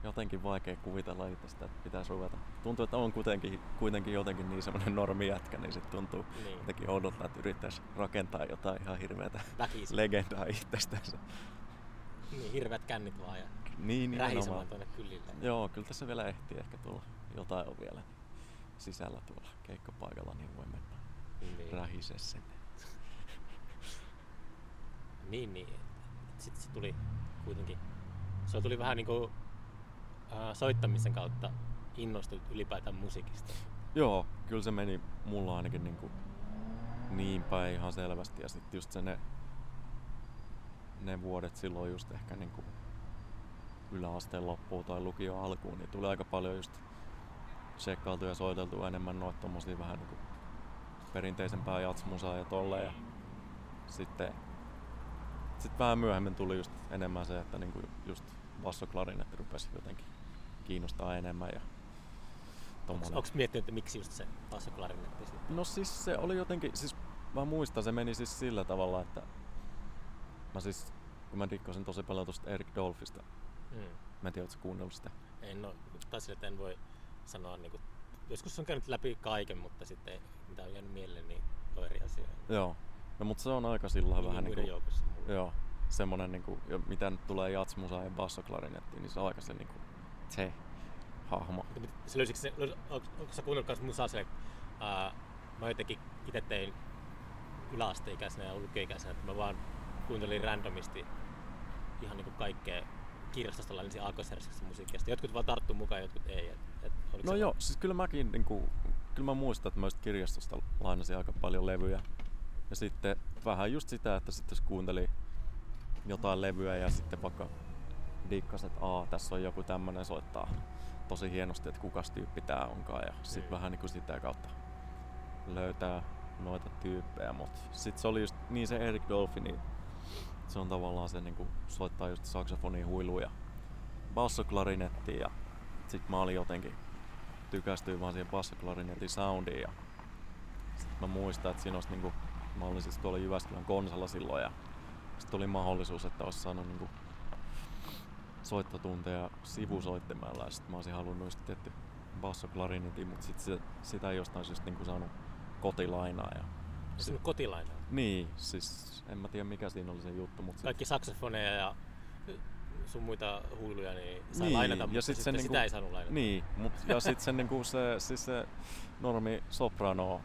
Speaker 1: jotenkin vaikea kuvitella itsestä, että pitäisi ruveta. Tuntuu, että on kuitenkin, kuitenkin jotenkin niin semmoinen normijätkä, niin sit tuntuu
Speaker 2: Niin.
Speaker 1: jotenkin oudolta, että yrittäisi rakentaa jotain ihan hirveätä
Speaker 2: Väkisin.
Speaker 1: legendaa itsestänsä.
Speaker 2: Niin, hirveät kännit vaan ja
Speaker 1: Niin,
Speaker 2: rähisemään tuonne kylille.
Speaker 1: Joo, kyllä tässä vielä ehtii ehkä tulla jotain on vielä sisällä tuolla keikkapaikalla, niin voi mennä
Speaker 2: Niin.
Speaker 1: rähise sinne.
Speaker 2: Niin, niin. Sitten se tuli kuitenkin, se tuli vähän niinku soittamisen kautta innostut ylipäätään musiikista.
Speaker 1: Joo, kyllä se meni mulla ainakin niin, kuin niin päin ihan selvästi. Ja sitten just se ne, ne vuodet silloin just ehkä niin kuin yläasteen loppuun tai lukion alkuun, niin tuli aika paljon just tsekkailtu ja soiteltu enemmän noita tommosia vähän niin kuin perinteisempää jatsmusaa ja tolleen. Ja sitten sit vähän myöhemmin tuli just enemmän se, että niinku just bassoklarinetti rupesi jotenkin kiinnostaa enemmän ja.
Speaker 2: Onko miettinyt, että miksi just se bassoklarinetti sitten?
Speaker 1: No siis se oli jotenkin, siis mä muistan, se meni siis sillä tavalla, että mä siis, kun mä dikkasin tosi paljon tosta Eric Dolphista,
Speaker 2: Mm.
Speaker 1: mä en tiedä, ootko sä kuunnellut sitä?
Speaker 2: En oo, tai sille, että en voi sanoa niinku, joskus on käynyt läpi kaiken, mutta sitten mitä on jäänyt mieleen, niin on eri asia.
Speaker 1: Joo. No mutta se on aika sillä
Speaker 2: Niin
Speaker 1: vähän
Speaker 2: muiden
Speaker 1: niinku,
Speaker 2: joukossa
Speaker 1: joo, semmonen niinku, jo- mitä nyt tulee jatsmusaan ja bassoklarinettiin, niin se on aika se niinku, se hahmo.
Speaker 2: Se löysikö se, löys, onko, sä kuunnellut kans musaa sille, ää, mä jotenkin itse tein yläasteikäisenä ja lukioikäisenä, että mä vaan kuuntelin randomisti ihan niinku kaikkea kirjastosta lainasin aakosjärjestyksen musiikkia. Sitten Jotkut vaan tarttuu mukaan, jotkut ei. Et, et,
Speaker 1: No
Speaker 2: se-
Speaker 1: joo, siis kyllä mäkin niinku, kyllä mä muistan, että mä just kirjastosta lainasin aika paljon levyjä. Ja sitten vähän just sitä, että sitten jos kuunteli jotain levyä ja sitten vaikka dikkas, että aa, tässä on joku tämmönen soittaa tosi hienosti, että kukas tyyppi tää onkaan ja sit
Speaker 2: Mm.
Speaker 1: vähän niinku sitä kautta löytää noita tyyppejä, mut sit se oli just niin se Eric Dolphini, se on tavallaan se niinku soittaa just saksofonin huiluja, bassoklarinetti ja sit mä olin jotenkin tykästyin vaan siihen bassoklarinetin soundiin ja sit mä muistan, että siinä olisi niinku, mä olin siis tuolla Jyväskylän konsalla silloin ja sit tuli mahdollisuus, että olisi saanut niinku soittotunteja sivusoittimella ja sit mä olisin halunnut just tietty bassoklarinetin, mutta sit se, sitä ei jostain syystä niinku saanut kotilainaa ja
Speaker 2: Se on kotilainen.
Speaker 1: niin, siis en mä tiedä mikä siinä oli se juttu, mutta
Speaker 2: Kaikki saksofoneja ja sun muita huiluja niin sai
Speaker 1: Niin,
Speaker 2: lainata,
Speaker 1: ja
Speaker 2: mutta
Speaker 1: sit
Speaker 2: sitten
Speaker 1: se
Speaker 2: sitä
Speaker 1: niinku-
Speaker 2: ei saanut lainata.
Speaker 1: Niin, mut, ja sitten se, niinku se, siis se normi soprano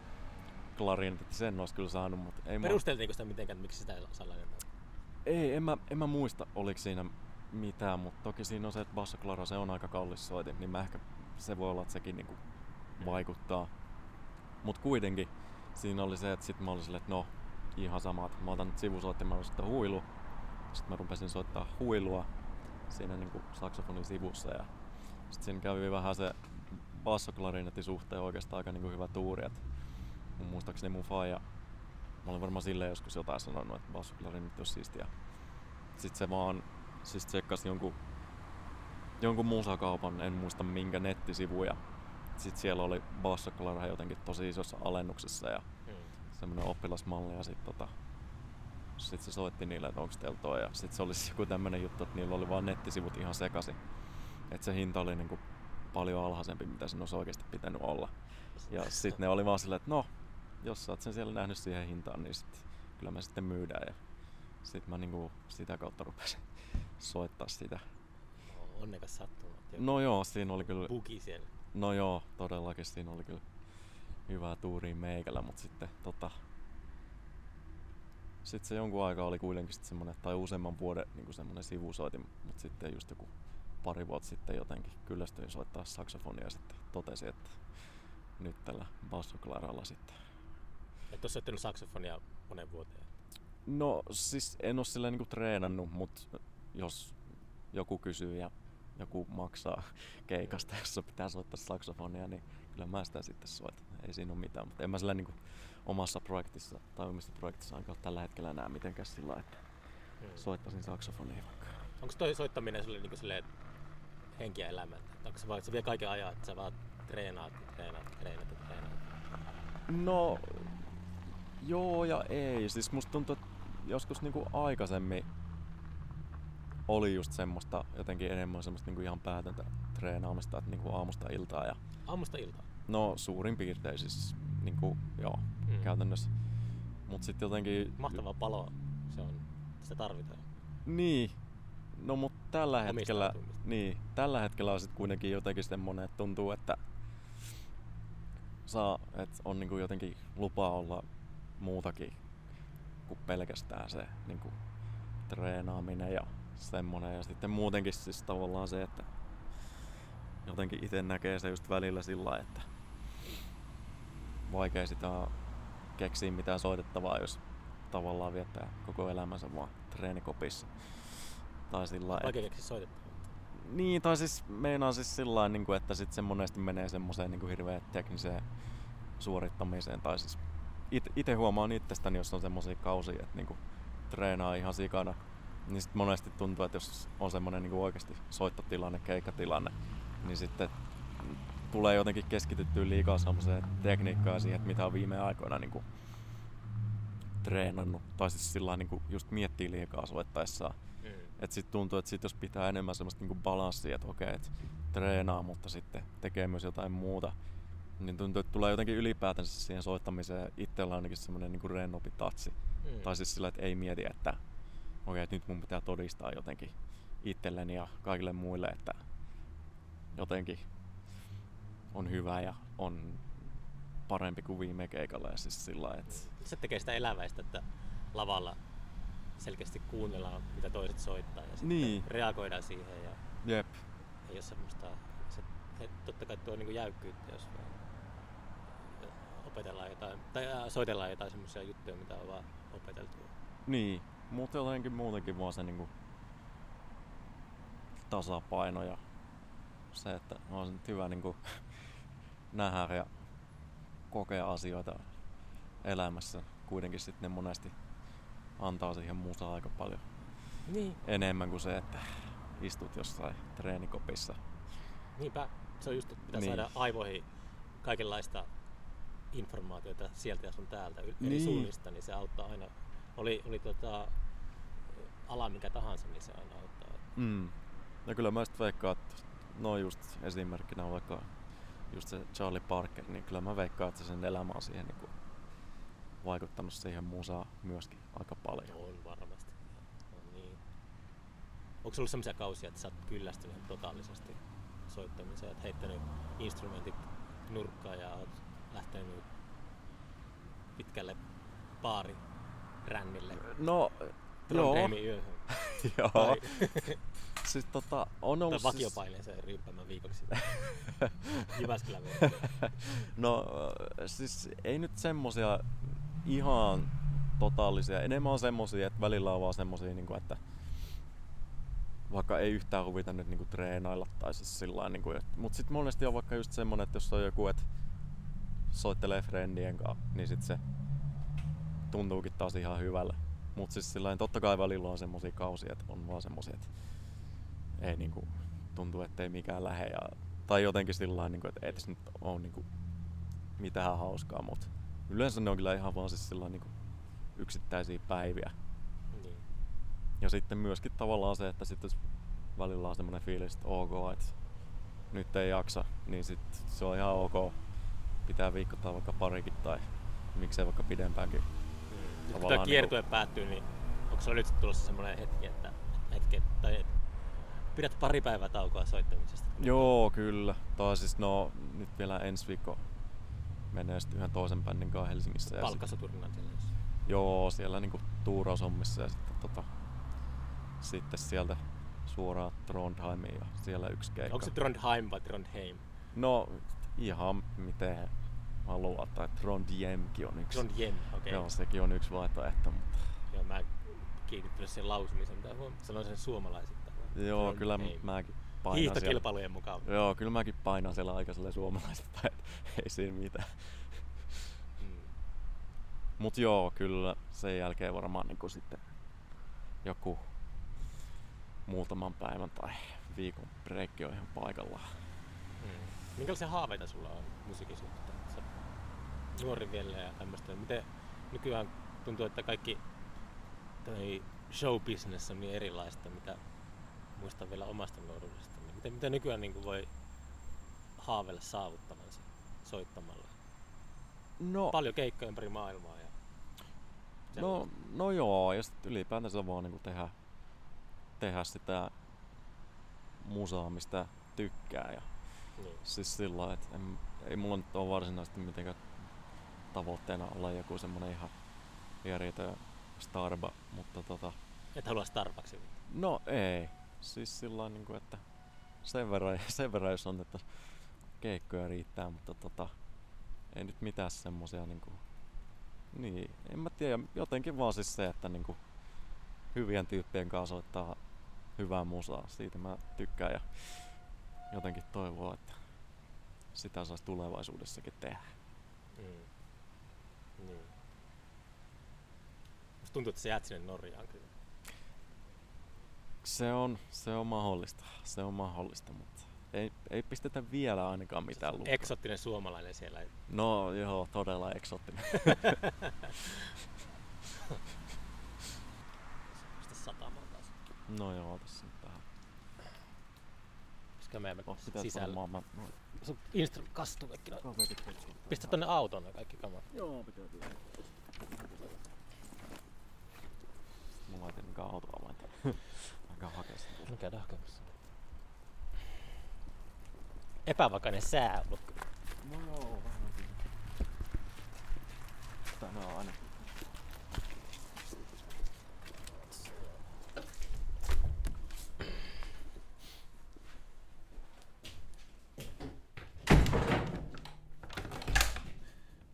Speaker 1: klarinetti, sen olisi kyllä saanut, mutta ei, mä,
Speaker 2: Perusteltiinko sitä mitenkään, miksi sitä ei saa lainata?
Speaker 1: ei en, mä, en mä muista oliko siinä mitään, mutta toki siinä on se, että bassoklara se on aika kallis soitin, niin mä ehkä se voi olla, että sekin niinku vaikuttaa. Mutta kuitenkin siinä oli se, että sit mä olin silleen, että no ihan sama, että mä otan nyt sivusoittimella sitten huilu. Sitten mä rupesin soittaa huilua siinä niinku saksofonin sivussa ja sitten siinä kävi vähän se bassoklarinetin suhteen oikeastaan aika niinku hyvä tuuri, että mun muistaakseni mun faija, mä olin varmaan silleen joskus jotain sanonut, että bassoklarinetti on siistiä. Sitten se vaan siis tsekkasi jonkun, jonkun musakaupan, en muista minkä nettisivu ja sitten siellä oli bassoklara jotenkin tosi isossa alennuksessa ja
Speaker 2: Hmm.
Speaker 1: semmoinen oppilasmalli ja sitten tota, sit se soitti niille, että onko teillä toi ja sitten se olisi joku tämmönen juttu, että niillä oli vaan nettisivut ihan sekaisin. Että se hinta oli niinku paljon alhaisempi, mitä sen olisi oikeasti pitänyt olla. Ja sitten ne oli vaan silleen, että no, jos sä oot sen siellä nähnyt siihen hintaan, niin sit, kyllä me sitten myydään. Ja sitten mä niinku sitä kautta rupesin soittaa sitä.
Speaker 2: Onnekas sattuma.
Speaker 1: No joo, siinä oli kyllä
Speaker 2: Bugi siellä.
Speaker 1: No joo, todellakin siinä oli kyllä hyvää tuuria meikällä, mutta sitten tota... Sitten se jonkun aikaa oli kuitenkin sit semmonen, tai useamman vuoden niin semmonen sivusoitin, mutta sitten just joku pari vuotta sitten jotenkin kyllästyin soittaa saksofonia ja sitten totesin, että nyt tällä bassoklaralla sitten.
Speaker 2: Et ole soittanut saksofonia monen vuoteen.
Speaker 1: No siis en oo silleen niinku treenannut, mutta jos joku kysyy ja joku maksaa keikasta, jossa pitää soittaa saksofonia, niin kyllä mä sitä sitten soitan. Ei siinä ole mitään, mutta en mä sillä niinku omassa projektissa tai omissa projektissa ainakaan tällä hetkellä näe mitenkään sillä että soittaisin saksofonia vaikka.
Speaker 2: Onko toi soittaminen sulle niinku silleen henkiä elämää? Onko se vaan, se vie kaiken ajan, että sä vaan treenaat, treenaat, ja treenaat treenaat?
Speaker 1: No, joo ja ei. Siis musta tuntuu, että joskus niinku aikaisemmin oli just semmoista jotenkin enemmän semmoista niinku ihan päätöntä treenaamista, että niinku aamusta iltaa ja
Speaker 2: Aamusta iltaan.
Speaker 1: no suurin piirtein siis niinku joo,
Speaker 2: Mm.
Speaker 1: käytännössä. Mut sit jotenkin...
Speaker 2: Mahtava palo se on. Sitä tarvitaan.
Speaker 1: Niin. No mut tällä hetkellä... Niin, tällä hetkellä on sit kuitenkin jotenkin semmonen, että tuntuu, että saa, että on niinku jotenkin lupa olla muutakin kuin pelkästään se niinku treenaaminen ja semmonen. Ja sitten muutenkin siis tavallaan se, että jotenkin itse näkee se just välillä sillä että vaikea sitä keksiä mitään soitettavaa, jos tavallaan viettää koko elämänsä vaan treenikopissa. Tai sillä
Speaker 2: Vaikea keksiä soitettavaa.
Speaker 1: niin, tai siis meinaan siis sillä niin että sit se monesti menee semmoiseen niin hirveän tekniseen suorittamiseen. Tai siis itse huomaan itsestäni, jos on semmoisia kausia, että niin treenaa ihan sikana, niin sit monesti tuntuu, että jos on semmoinen niin oikeasti soittotilanne, keikkatilanne, niin sitten tulee jotenkin keskityttyä liikaa semmoiseen tekniikkaan ja siihen, että mitä on viime aikoina niin kuin treenannut. Tai siis sillä niin just miettii liikaa soittaessaan.
Speaker 2: Mm.
Speaker 1: Et sit tuntuu, että sit jos pitää enemmän semmoista niinku balanssia, että okei, että treenaa, mutta sitten tekee myös jotain muuta, niin tuntuu, että tulee jotenkin ylipäätänsä siihen soittamiseen itsellä ainakin semmoinen niinku rennompi tatsi.
Speaker 2: Mm.
Speaker 1: Tai siis sillä, että ei mieti, että okei, että nyt mun pitää todistaa jotenkin itselleni ja kaikille muille, että jotenkin on hyvä ja on parempi kuin viime keikalla. Ja siis sillä että
Speaker 2: Se tekee sitä eläväistä, että lavalla selkeästi kuunnellaan, mitä toiset soittaa ja sitten
Speaker 1: Niin.
Speaker 2: reagoidaan siihen ja
Speaker 1: jep,
Speaker 2: ei ole semmoista, se, totta kai tuo niinku jäykkyyttä, jos opetellaan jotain, tai soitellaan jotain semmoisia juttuja, mitä on vaan opeteltu.
Speaker 1: Niin, mutta jotenkin muutenkin vaan se niinku tasapaino ja se, että on se nyt hyvä niin kuin nähdä ja kokea asioita elämässä. Kuitenkin sitten ne monesti antaa siihen musaan aika paljon
Speaker 2: Niin,
Speaker 1: enemmän kuin se, että istut jossain treenikopissa.
Speaker 2: niinpä. Se on just, että pitää
Speaker 1: Niin.
Speaker 2: saada aivoihin kaikenlaista informaatiota sieltä ja sun täältä eri
Speaker 1: Niin.
Speaker 2: suunnista, niin se auttaa aina. Oli, oli tota, ala mikä tahansa, niin se aina auttaa.
Speaker 1: Mm. Ja kyllä mä sitten veikkaan, että no just esimerkkinä vaikka just se Charlie Parker, niin kyllä mä veikkaan, että sen elämä on siihen niin vaikuttanut siihen musaan myöskin aika paljon.
Speaker 2: On varmasti. On niin. Onko ollut sellaisia kausia, että sä oot kyllästynyt totaalisesti soittamiseen, että heittänyt instrumentit nurkkaan ja oot lähtenyt pitkälle baari rännille
Speaker 1: No, joo,
Speaker 2: Trondheimin yöhön?
Speaker 1: joo. Siis tota, on
Speaker 2: tai
Speaker 1: ollut
Speaker 2: vakiopaineen se ryyppäämään viikoksi Jyväskylän.
Speaker 1: No siis ei nyt semmosia ihan totaalisia. Enemmän on semmosia, että välillä on vaan semmosia, niinku, että vaikka ei yhtään huvita nyt niinku treenailla tai siis sillä niinku, Mut sit monesti on vaikka just semmonen, että jos on joku, että soittelee friendien kanssa, niin sit se tuntuukin taas ihan hyvälle. Mut siis sillä totta kai välillä on semmosia kausia, että on vaan semmosia, että ei niinku tuntuu, että ei mikään lähe ja, tai jotenkin sillä niinku, että ei tässä nyt ole niinku mitään hauskaa, mutta yleensä ne on kyllä ihan vaan siis sillä niinku yksittäisiä päiviä.
Speaker 2: niin.
Speaker 1: Ja sitten myöskin tavallaan se, että sitten jos välillä on semmoinen fiilis, että ok, että nyt ei jaksa, niin sit se on ihan ok pitää viikottaa vaikka parikin tai miksei vaikka pidempäänkin.
Speaker 2: Nyt kun tämä kiertue päättyy, niin onko se nyt tulossa semmoinen hetki, että, hetki, tai pidät pari päivää taukoa soittamisesta?
Speaker 1: Joo, kyllä. Tai siis no, nyt vielä ensi viikko menee sitten yhden toisen bändin kanssa Helsingissä.
Speaker 2: jos-
Speaker 1: Joo, siellä niinku tuuraushommissa ja sitten, tota, sitten sieltä suoraan Trondheimiin ja siellä yksi keikka.
Speaker 2: Onko se Trondheim vai Trondheim?
Speaker 1: No ihan miten haluaa, tai Trondheimkin on yksi.
Speaker 2: Trondheim, okei. Okay.
Speaker 1: Joo, sekin on yksi vaihtoehto, mutta
Speaker 2: Joo, mä kiinnittynyt sen lausumiseen, mitä huom- sanoin sen suomalaisittain.
Speaker 1: joo, kyllä
Speaker 2: Trondheim.
Speaker 1: mäkin painan siellä.
Speaker 2: Hiihtokilpailujen mukaan.
Speaker 1: Joo, kyllä mäkin painan siellä aika sille suomalaisesta, että ei siinä mitään.
Speaker 2: Mm.
Speaker 1: Mut joo, kyllä sen jälkeen varmaan niinku sitten joku muutaman päivän tai viikon breikki on ihan paikallaan.
Speaker 2: Mm. Minkälaisia haaveita sulla on musiikin suhteen? Nuori vielä ja tämmöistä. Miten nykyään tuntuu, että kaikki toi show business on niin erilaista, mitä muistan vielä omasta nuoruudesta. Miten, miten nykyään niin voi haaveilla saavuttavansa soittamalla?
Speaker 1: No,
Speaker 2: Paljon keikkoja ympäri maailmaa. Ja
Speaker 1: no, no joo, ja sitten ylipäätänsä vaan niinku tehdä, tehdä sitä musaa, mistä tykkää. Ja
Speaker 2: niin.
Speaker 1: siis sillä että en, ei mulla nyt ole varsinaisesti mitenkään tavoitteena olla joku semmonen ihan järjetön starba, mutta tota,
Speaker 2: Et halua Starbucksia.
Speaker 1: No ei. Siis sillä niin kuin, että sen verran, sen verran jos on, että keikkoja riittää, mutta tota, ei nyt mitään semmosia niinku, niin, en mä tiedä, jotenkin vaan siis se, että niinku hyvien tyyppien kanssa soittaa hyvää musaa, siitä mä tykkään ja jotenkin toivoo, että sitä saisi tulevaisuudessakin tehdä.
Speaker 2: Mm. Niin. Musta tuntuu, että sä jäät sinne Norjaan kyllä.
Speaker 1: Se on, se on mahdollista, se on mahdollista, mutta ei, ei pistetä vielä ainakaan mitään lukkoa.
Speaker 2: Eksottinen suomalainen siellä.
Speaker 1: No joo, todella eksoottinen.
Speaker 2: Sitä satamaan taas.
Speaker 1: No joo, tässä nyt vähän.
Speaker 2: Koska me
Speaker 1: Oh, sitä
Speaker 2: sisällä.
Speaker 1: mä... No,
Speaker 2: Sun instru kastuvekin. No.
Speaker 1: kaverit
Speaker 2: Pistä tonne autoon ne kaikki kamat.
Speaker 1: Joo, pitää kyllä. Mulla ei tietenkään autoavainta. Mä käyn hakea sen.
Speaker 2: No käydään hakemassa. Epävakainen sää ollut kyllä.
Speaker 1: No joo, vähän. Tänään on aina.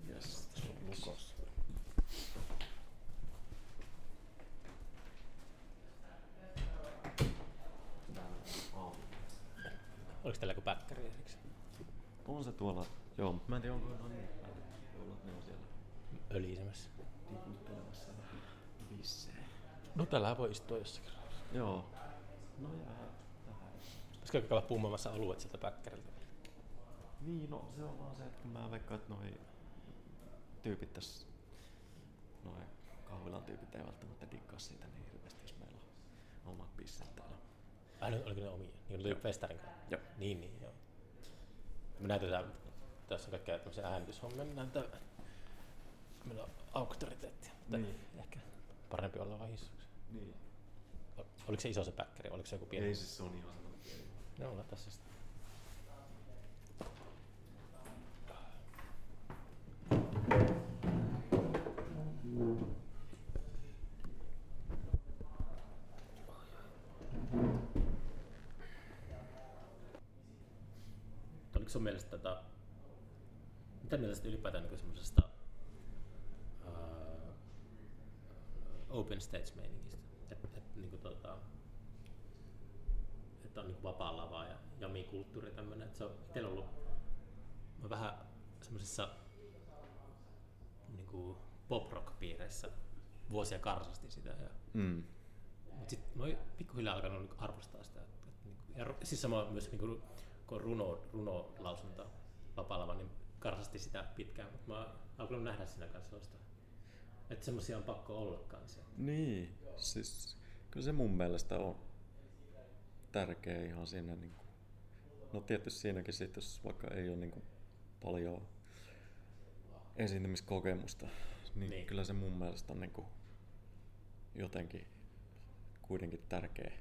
Speaker 1: Yes, tässä on lukos. Tää on
Speaker 2: Oliko teillä joku päkkäri erikseen?
Speaker 1: On se tuolla, joo, mutta mä en tiedä onko ihan niin päin. Voi olla, että ne on siellä
Speaker 2: Ölisemässä.
Speaker 1: tiputtelemassa vähän bissejä.
Speaker 2: No tällähän voi istua jossakin.
Speaker 1: Joo. No jää.
Speaker 2: Pitäisikö käydä pummaamassa alueet sieltä päkkäriltä?
Speaker 1: Niin, no se on vaan se, että kun mä veikkaan, että noi tyypit tässä, noi kahvilan tyypit ei välttämättä dikkaa siitä niin hirveästi, jos meillä on omat pisset täällä.
Speaker 2: Ai, ne- oliko ne omia? Niin oli festarin kanssa?
Speaker 1: Joo.
Speaker 2: Niin, niin, joo. Me näytetään, tässä on kaikkea tämmöisiä äänityshommia, me näytetään, meillä on auktoriteettia. Mutta
Speaker 1: Niin.
Speaker 2: Ehkä parempi olla hissuksi.
Speaker 1: Niin.
Speaker 2: Oliko se iso se päkkäri, oliko se joku pieni?
Speaker 1: Ei se on ihan semmoinen pieni.
Speaker 2: No tässä sitten. Oliko sun mielestä tota, mitä mieltä ylipäätään niin semmoisesta open stage meiningistä? Että et, niin tota, että on niin vapaa lava ja jamikulttuuri tämmöinen. Että se on itsellä ollut mä vähän semmoisissa niin pop-rock-piireissä vuosia karsasti sitä. Ja,
Speaker 1: Mm.
Speaker 2: mutta sitten mä oon pikkuhiljaa alkanut niin arvostaa sitä. Että, niin ja siis sama myös niin kuin, kun on runo, runolausunta vapaa lava, niin karsasti sitä pitkään. Mutta mä oon alkanut nähdä siinä kanssa sellaista, että semmoisia on pakko olla kanssa.
Speaker 1: Niin, siis kyllä se mun mielestä on tärkeä ihan siinä niin kuin, no tietysti siinäkin sit, jos vaikka ei ole niin kuin paljon esiintymiskokemusta, niin,
Speaker 2: Niin.
Speaker 1: niin, kyllä se mun mielestä on niin kuin jotenkin kuitenkin tärkeä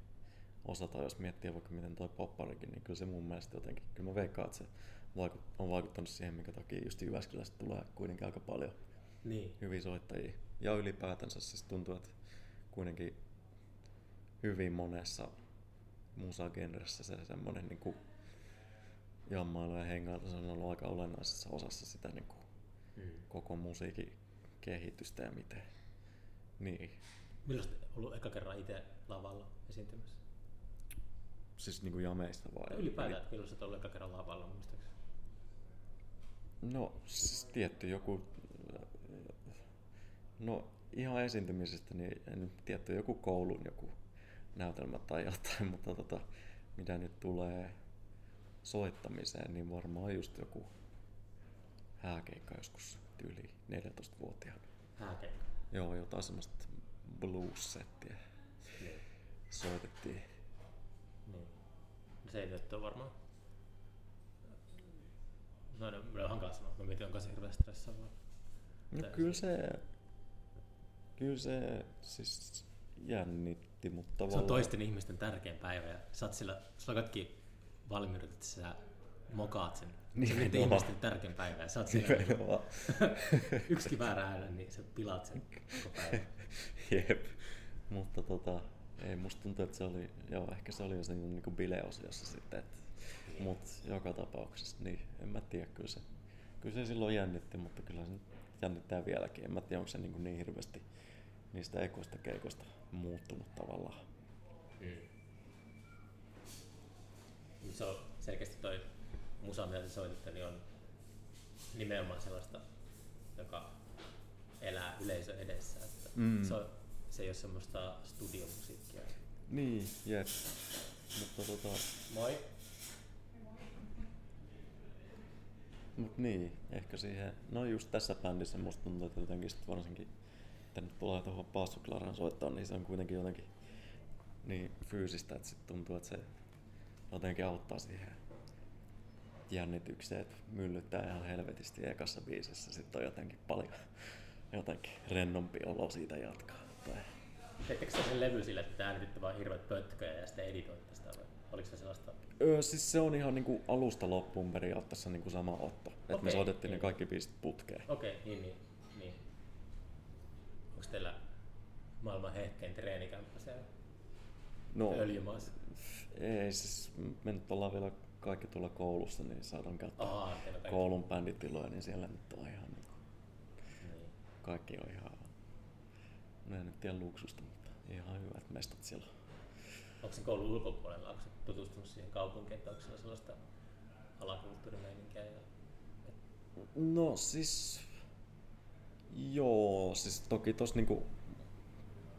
Speaker 1: osata, jos miettii vaikka miten toi popparikin, niin kyllä se mun mielestä jotenkin, kyllä mä veikkaan, että se vaikut, on vaikuttanut siihen, minkä takia just Jyväskylästä tulee kuitenkin aika paljon
Speaker 2: Niin.
Speaker 1: hyviä soittajia. Ja ylipäätänsä siis tuntuu, että kuitenkin hyvin monessa musagenressä se semmoinen niin kuin jammailu ja hengailu se on ollut aika olennaisessa osassa sitä niin kuin
Speaker 2: Mm.
Speaker 1: koko musiikin kehitystä ja miten. Niin.
Speaker 2: Milloin olet ollut eka kerran itse lavalla esiintymässä?
Speaker 1: Siis niin kuin jameista vai?
Speaker 2: Ja ylipäätään, että milloin olet ollut eka kerran lavalla, muistaakseni?
Speaker 1: No siis tietty joku... No ihan esiintymisestä, niin en nyt tietty joku koulun joku näytelmä tai jotain, mutta tota, mitä nyt tulee soittamiseen, niin varmaan just joku hääkeikka joskus yli 14-vuotiaana.
Speaker 2: Hääkeikka.
Speaker 1: Joo, jotain semmoista blues-settiä
Speaker 2: Niin.
Speaker 1: soitettiin.
Speaker 2: niin. Se ei nyt ole varmaan. No, no, no on hankala sanoa. Mä mietin, onko se hirveän stressaavaa.
Speaker 1: No kyllä se, kyllä se siis jännitti, mutta
Speaker 2: Se on
Speaker 1: tavallaan...
Speaker 2: toisten ihmisten tärkein päivä ja sä oot sillä, sulla kaikki valmiudet, että sä mokaat sen. Se on ihmisten tärkein päivä ja sä oot siellä
Speaker 1: Nimenomaan.
Speaker 2: yksikin väärä ääne, niin sä pilaat sen koko päivän.
Speaker 1: Jep. Mutta tota, ei musta tuntuu, että se oli, joo, ehkä se oli jo siinä niinku bileosiossa sitten, että, mut joka tapauksessa, niin en mä tiedä, kyllä se, kyllä se silloin jännitti, mutta kyllä se jännittää vieläkin. En mä tiedä, onko se niin, niin hirveästi niistä ekoista keikoista muuttunut tavallaan.
Speaker 2: Mm. Se on selkeästi toi musa, mitä te soititte, niin on nimenomaan sellaista, joka elää yleisö edessä. Että
Speaker 1: Mm.
Speaker 2: se, on, se ei ole semmoista studiomusiikkia.
Speaker 1: Niin, jep. Mutta tota,
Speaker 2: Moi!
Speaker 1: Mut niin, ehkä siihen, no just tässä bändissä musta tuntuu, että jotenkin sit varsinkin, että nyt tulee tuohon bassoklaraan soittoon, niin se on kuitenkin jotenkin niin fyysistä, että sit tuntuu, että se jotenkin auttaa siihen jännitykseen, että myllyttää ihan helvetisti ekassa biisissä, sitten on jotenkin paljon jotenkin rennompi olo siitä jatkaa. Tai
Speaker 2: Teettekö te sen levy sille, että te äänititte vaan hirveät pötköjä ja sitten editoitte sitä vai oliko se sellaista?
Speaker 1: Öö, siis se on ihan niinku alusta loppuun periaatteessa niinku sama otto. Okay. Et me soitettiin ne
Speaker 2: niin.
Speaker 1: kaikki biisit putkeen.
Speaker 2: Okei, okay, niin, niin. Onko teillä maailman hehkein treenikämppä siellä
Speaker 1: No,
Speaker 2: öljymaassa?
Speaker 1: Ei siis, me nyt ollaan vielä kaikki tuolla koulussa, niin saadaan käyttää
Speaker 2: kaikki.
Speaker 1: koulun bänditiloja, niin siellä nyt on ihan niin
Speaker 2: Niin.
Speaker 1: kaikki on ihan, no en nyt tiedä luksusta, mutta ihan hyvät mestat siellä. on.
Speaker 2: onko se koulun ulkopuolella, onko tutustunut siihen kaupunkiin, että onko siellä sellaista alakulttuurimeininkiä? Ja...
Speaker 1: No siis... Joo, siis toki tos niinku...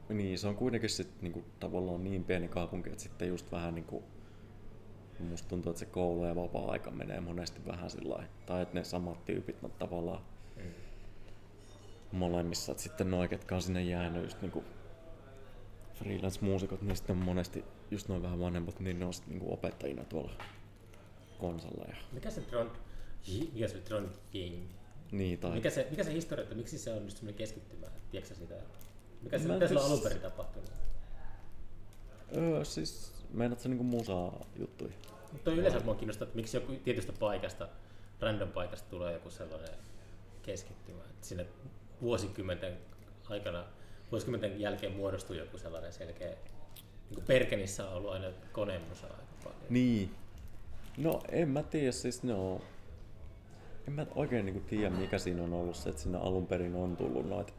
Speaker 1: Niin, se on kuitenkin sit niinku tavallaan niin pieni kaupunki, että sitten just vähän niinku... Musta tuntuu, että se koulu ja vapaa-aika menee monesti vähän sillä. Tai että ne samat tyypit on tavallaan
Speaker 2: Mm.
Speaker 1: molemmissa. Et sitten noin, ketkä on sinne jäänyt just niinku freelance-muusikot, niin sitten monesti just noin vähän vanhemmat, niin ne on sitten niinku opettajina tuolla konsalla. Ja,
Speaker 2: Mikä se Tron, mikä se Tron King?
Speaker 1: Niin, tai
Speaker 2: Mikä se, mikä se historia, että miksi se on just semmoinen keskittymä? Tiedätkö sitä? Mikä se, mitä sillä on alun perin tapahtunut?
Speaker 1: Öö, siis meinaat se niinku musaa juttuja?
Speaker 2: Mutta yleensä mua kiinnostaa, että miksi joku tietystä paikasta, random paikasta tulee joku sellainen keskittymä. Että sinne vuosikymmenten aikana, vuosikymmenten jälkeen muodostuu joku sellainen selkeä, niin kuin Perkenissä on ollut aina konemusaa aika paljon.
Speaker 1: Niin. No en mä tiedä, siis ne on... En mä oikein niinku tiedä mikä siinä on ollut se, että sinne alun perin on tullut noita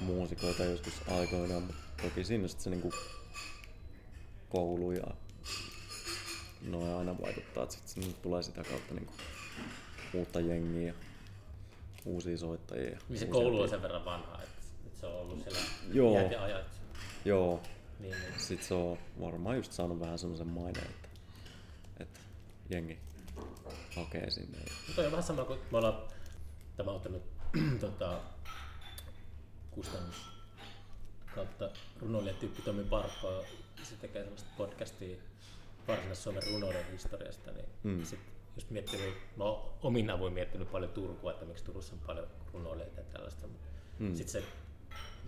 Speaker 1: muusikoita joskus aikoinaan, mutta toki siinä sit se niinku koulu ja no aina vaikuttaa, että sit sinne tulee sitä kautta niinku uutta jengiä ja uusia soittajia. ja
Speaker 2: Niin se koulu on sen verran vanha, että, että se on ollut siellä
Speaker 1: Joo.
Speaker 2: iät ja ajat.
Speaker 1: Joo,
Speaker 2: Niin, niin.
Speaker 1: Sitten se on varmaan just saanut vähän semmoisen maineen, että, että jengi hakee sinne.
Speaker 2: Mutta on vähän sama kuin me ollaan, tämä on ottanut tota, kustannus kautta runoilijatyyppi Tomi Parkko, se tekee sellaista podcastia Varsinais-Suomen runouden historiasta, niin
Speaker 1: Mm.
Speaker 2: sit, jos miettinyt, mä oon omin avuin miettinyt paljon Turkua, että miksi Turussa on paljon runoilijoita ja tällaista, mutta
Speaker 1: Mm.
Speaker 2: mm. sitten se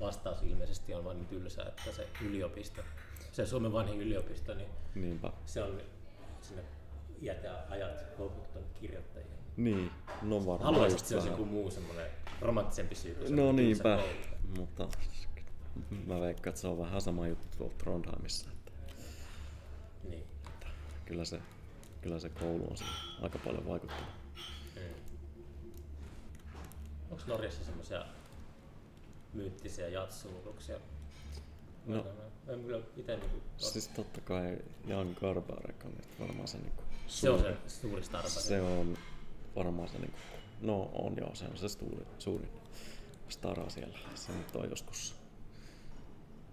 Speaker 2: vastaus ilmeisesti on vain niin tylsä, että se yliopisto, se Suomen vanhin yliopisto, niin
Speaker 1: Niinpä.
Speaker 2: se on sinne iät ja ajat houkuttanut kirjoittajia.
Speaker 1: Niin, no varmaan
Speaker 2: Haluaisit, että se joku muu semmoinen romanttisempi syy
Speaker 1: No niinpä, mutta mä veikkaan, että se on vähän sama juttu tuolla Trondheimissa. Että
Speaker 2: Niin.
Speaker 1: kyllä, se, kyllä se koulu on aika paljon vaikuttanut.
Speaker 2: Mm. Onko Norjassa semmoisia myyttisiä jatsulukuksia?
Speaker 1: No.
Speaker 2: En kyllä itse niinku...
Speaker 1: Siis totta kai Jan Garbarek on varmaan se niinku
Speaker 2: se on se suuri startup.
Speaker 1: Se on varmaan se, niinku, no on joo, se on se suuri, suurin stara siellä. Se nyt on joskus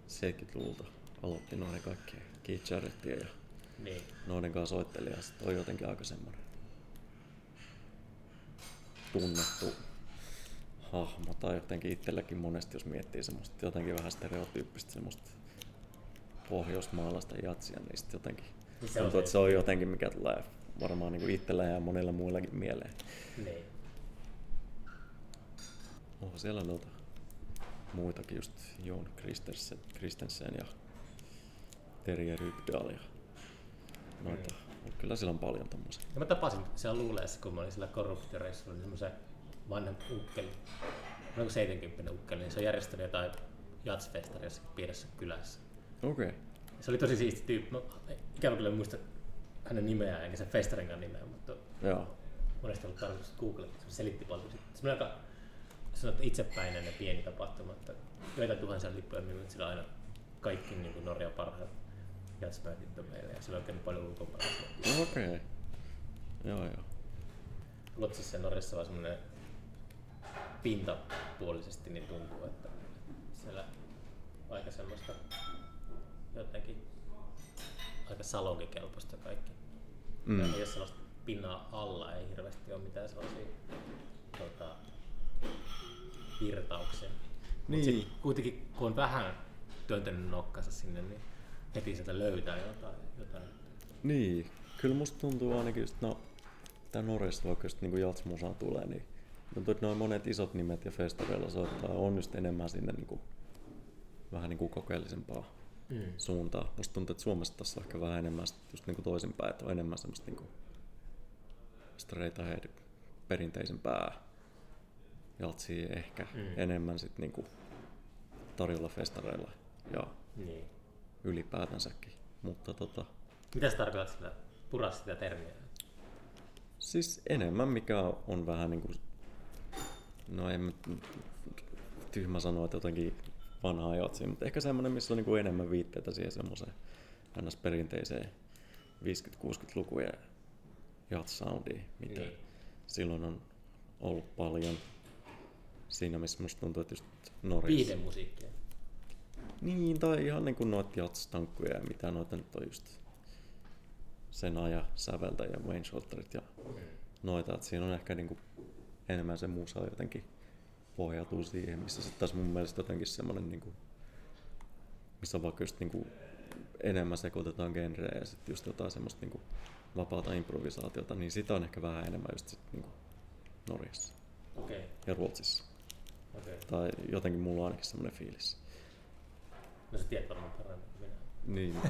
Speaker 1: 70-luvulta aloitti noiden kaikkien Keith Jarrettien ja
Speaker 2: Niin.
Speaker 1: noiden kanssa soitteli ja sit on jotenkin aika semmonen tunnettu hahmo tai jotenkin itselläkin monesti, jos miettii semmoista jotenkin vähän stereotyyppistä semmoista pohjoismaalaista jatsia, niin sit jotenkin
Speaker 2: se on
Speaker 1: että se on jotenkin, mikä tulee varmaan niin itsellä ja monilla muillakin mieleen.
Speaker 2: Niin.
Speaker 1: Onko siellä noita muitakin just Jon Kristensen, Kristensen ja Terje Rybdal ja noita. Mut Kyllä siellä on paljon tommosia.
Speaker 2: Ja mä tapasin siellä luuleessa, kun mä olin siellä korruptioreissulla, niin semmoisen vanhan ukkeli, noin 70 ukkeli, niin se on järjestänyt jotain jatsfestaria jossakin pienessä kylässä.
Speaker 1: Okei. Okay.
Speaker 2: Se oli tosi siisti tyyppi. Mä ikävä kyllä muista hänen nimeään eikä sen festarinkaan nimeä, mutta
Speaker 1: Joo.
Speaker 2: monesti ollut tarkoitus googlata, se selitti paljon. Se aika sanottu itsepäinen ja pieni tapahtuma, että joitain tuhansia lippuja on myynyt sillä aina kaikki niin kuin Norjan parhaat jatsbändit on meillä ja sillä on käynyt paljon ulkomaalaisia.
Speaker 1: Okei. Okay. Joo joo.
Speaker 2: Lotsissa ja Norjassa vaan semmoinen pintapuolisesti niin tuntuu, että siellä aika semmoista jotenkin aika salonkikelpoista kaikki.
Speaker 1: Mm.
Speaker 2: Mm. Ei ole sellaista pinnan alla, ei hirveästi ole mitään sellaisia tota, virtauksia.
Speaker 1: Niin.
Speaker 2: sit kuitenkin kun on vähän työntänyt nokkansa sinne, niin heti sieltä löytää jotain. jotain.
Speaker 1: Niin. Kyllä musta tuntuu ainakin just, no, tää Norjasta vaikka just niinku jatsmusaa tulee, niin tuntuu, että noin monet isot nimet ja festareilla soittaa on just enemmän sinne niinku, vähän niinku kokeellisempaa
Speaker 2: Mm.
Speaker 1: suuntaa. Musta tuntuu, että Suomessa tässä on ehkä vähän enemmän just niinku toisinpäin, että on enemmän semmoista niinku straight ahead perinteisempää jatsia ehkä
Speaker 2: Mm.
Speaker 1: enemmän sit niinku tarjolla festareilla ja
Speaker 2: Niin.
Speaker 1: ylipäätänsäkin. Mutta tota,
Speaker 2: Mitä sä tarkoitat sillä? Pura sitä termiä.
Speaker 1: Siis enemmän mikä on vähän niinku, no en mä- tyhmä sanoa, että jotenkin vanhaa jatsia, mutta ehkä semmoinen, missä on niinku enemmän viitteitä siihen semmoiseen ns. perinteiseen 50-60-lukujen jats-soundiin, mitä
Speaker 2: Niin.
Speaker 1: silloin on ollut paljon. Siinä missä musta tuntuu, että just Norjassa.
Speaker 2: Viihdemusiikkia.
Speaker 1: Niin, tai ihan niin kuin noita jatstankkuja ja mitä noita nyt on just sen ajan säveltä ja Wayne Shorterit ja noita, että siinä on ehkä niin kuin enemmän se musa jotenkin pohjautuu siihen, missä sitten taas mun mielestä jotenkin semmoinen niin kuin, missä vaikka just niin kuin enemmän sekoitetaan genrejä ja sitten just jotain semmoista niin kuin vapaata improvisaatiota, niin sitä on ehkä vähän enemmän just sit niin kuin Norjassa
Speaker 2: okay.
Speaker 1: ja Ruotsissa.
Speaker 2: Okay.
Speaker 1: Tai jotenkin mulla on ainakin semmoinen fiilis.
Speaker 2: No sä tiedät varmaan paremmin kuin minä.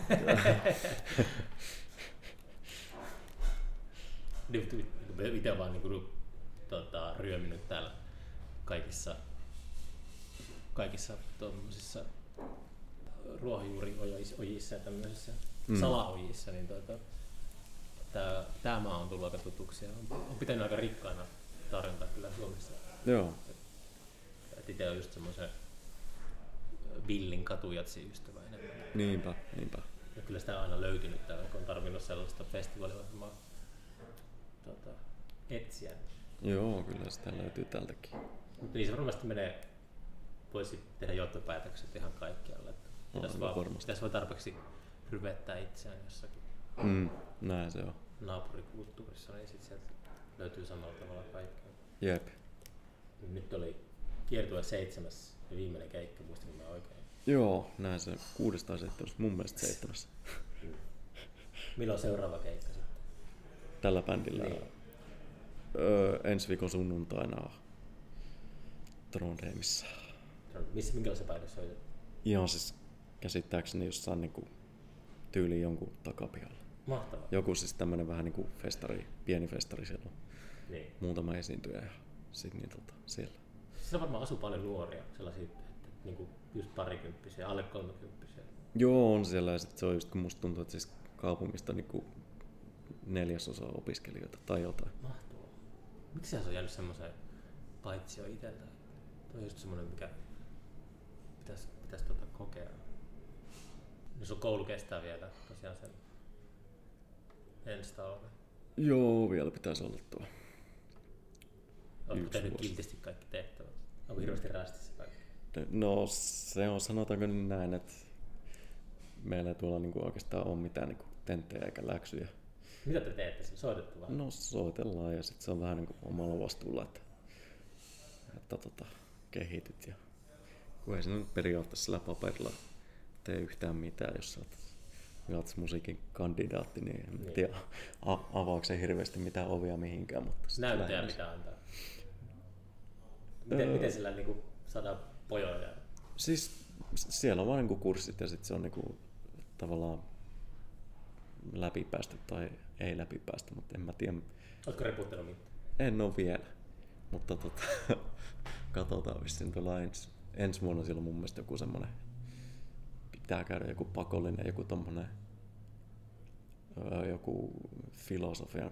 Speaker 1: Niin.
Speaker 2: Itse vaan niinku, tota, ryöminyt täällä kaikissa, kaikissa tuommoisissa ruohonjuuriojissa ja tämmöisissä
Speaker 1: Mm.
Speaker 2: salaojissa, niin tota, tää, maa on tullut aika tutuksi ja on, on pitänyt aika rikkaana tarjontaa kyllä Suomessa.
Speaker 1: Joo.
Speaker 2: Et itse on just semmoisen villin katujatsi ystävä enemmän.
Speaker 1: Niinpä, niinpä.
Speaker 2: Ja kyllä sitä on aina löytynyt täällä, kun on tarvinnut sellaista festivaaliohjelmaa tota, etsiä.
Speaker 1: Joo, kyllä sitä löytyy tältäkin.
Speaker 2: Mutta niin se varmasti menee, voisi tehdä johtopäätökset ihan kaikkialle. Että pitäisi,
Speaker 1: no
Speaker 2: vaan,
Speaker 1: varmasti.
Speaker 2: pitäisi vaan tarpeeksi ryvettää itseään jossakin
Speaker 1: Mm, näin se on.
Speaker 2: naapurikulttuurissa, niin sitten sieltä löytyy samalla tavalla kaikkea.
Speaker 1: Jep.
Speaker 2: Nyt oli kiertue seitsemäs ja viimeinen keikka, muistin mä oikein.
Speaker 1: Joo, näin se. Kuudes tai seitsemäs, mun mielestä seitsemäs.
Speaker 2: Milloin seuraava keikka sitten?
Speaker 1: Tällä bändillä.
Speaker 2: Niin.
Speaker 1: Öö, ensi viikon sunnuntaina Trondheimissa.
Speaker 2: Missä, minkälaisessa paikassa soitat?
Speaker 1: Ihan siis käsittääkseni jossain niinku tyyli jonkun takapihalla.
Speaker 2: Mahtavaa.
Speaker 1: Joku siis tämmönen vähän niinku festari, pieni festari siellä on.
Speaker 2: Niin.
Speaker 1: Muutama esiintyjä ja sit niin tota, siellä.
Speaker 2: Siellä varmaan asuu paljon nuoria, sellaisia, että, että niinku just parikymppisiä, alle kolmekymppisiä.
Speaker 1: Joo, on siellä ja sit se on just kun musta tuntuu, että siis kaupungista niinku neljäsosa opiskelijoita tai jotain.
Speaker 2: Mahtavaa. Miksi se on jäänyt semmoiseen paitsio itseltä? Tuo on just semmoinen, mikä pitäisi, pitäisi tota kokea. No sun koulu kestää vielä tosiaan sen ensi talven.
Speaker 1: Joo, vielä pitäisi olla tuo.
Speaker 2: Oletko tehnyt kiltisti kaikki tehtävät? Onko hirveästi rästissä kaikki?
Speaker 1: No se on, sanotaanko näin, että meillä ei tuolla niinku oikeastaan ole mitään niinku tenttejä eikä läksyjä.
Speaker 2: Mitä te teette? Soitatte vaan?
Speaker 1: No soitellaan ja sitten se on vähän niinku omalla vastuulla, että, että tota, kehityt. Ja, kun ei se nyt periaatteessa sillä paperilla tee yhtään mitään, jos sä oot jatsmusiikin kandidaatti, niin en
Speaker 2: Niin.
Speaker 1: tiedä a- avaako se hirveästi mitään ovia mihinkään. Mutta sit
Speaker 2: Näyttöjä
Speaker 1: lähinnä-
Speaker 2: mitä antaa? Miten,
Speaker 1: Öö.
Speaker 2: miten sillä niinku saadaan pojoja?
Speaker 1: Siis siellä on vaan niinku kurssit ja sitten se on niinku tavallaan läpipäästä tai ei läpipäästä, mutta en mä tiedä.
Speaker 2: Oletko reputtanut mitään?
Speaker 1: En ole vielä, mutta tota, katsotaan vissiin tuolla ensi, ensi vuonna siellä on mun mielestä joku semmonen, pitää käydä joku pakollinen, joku tommonen, öö, joku filosofian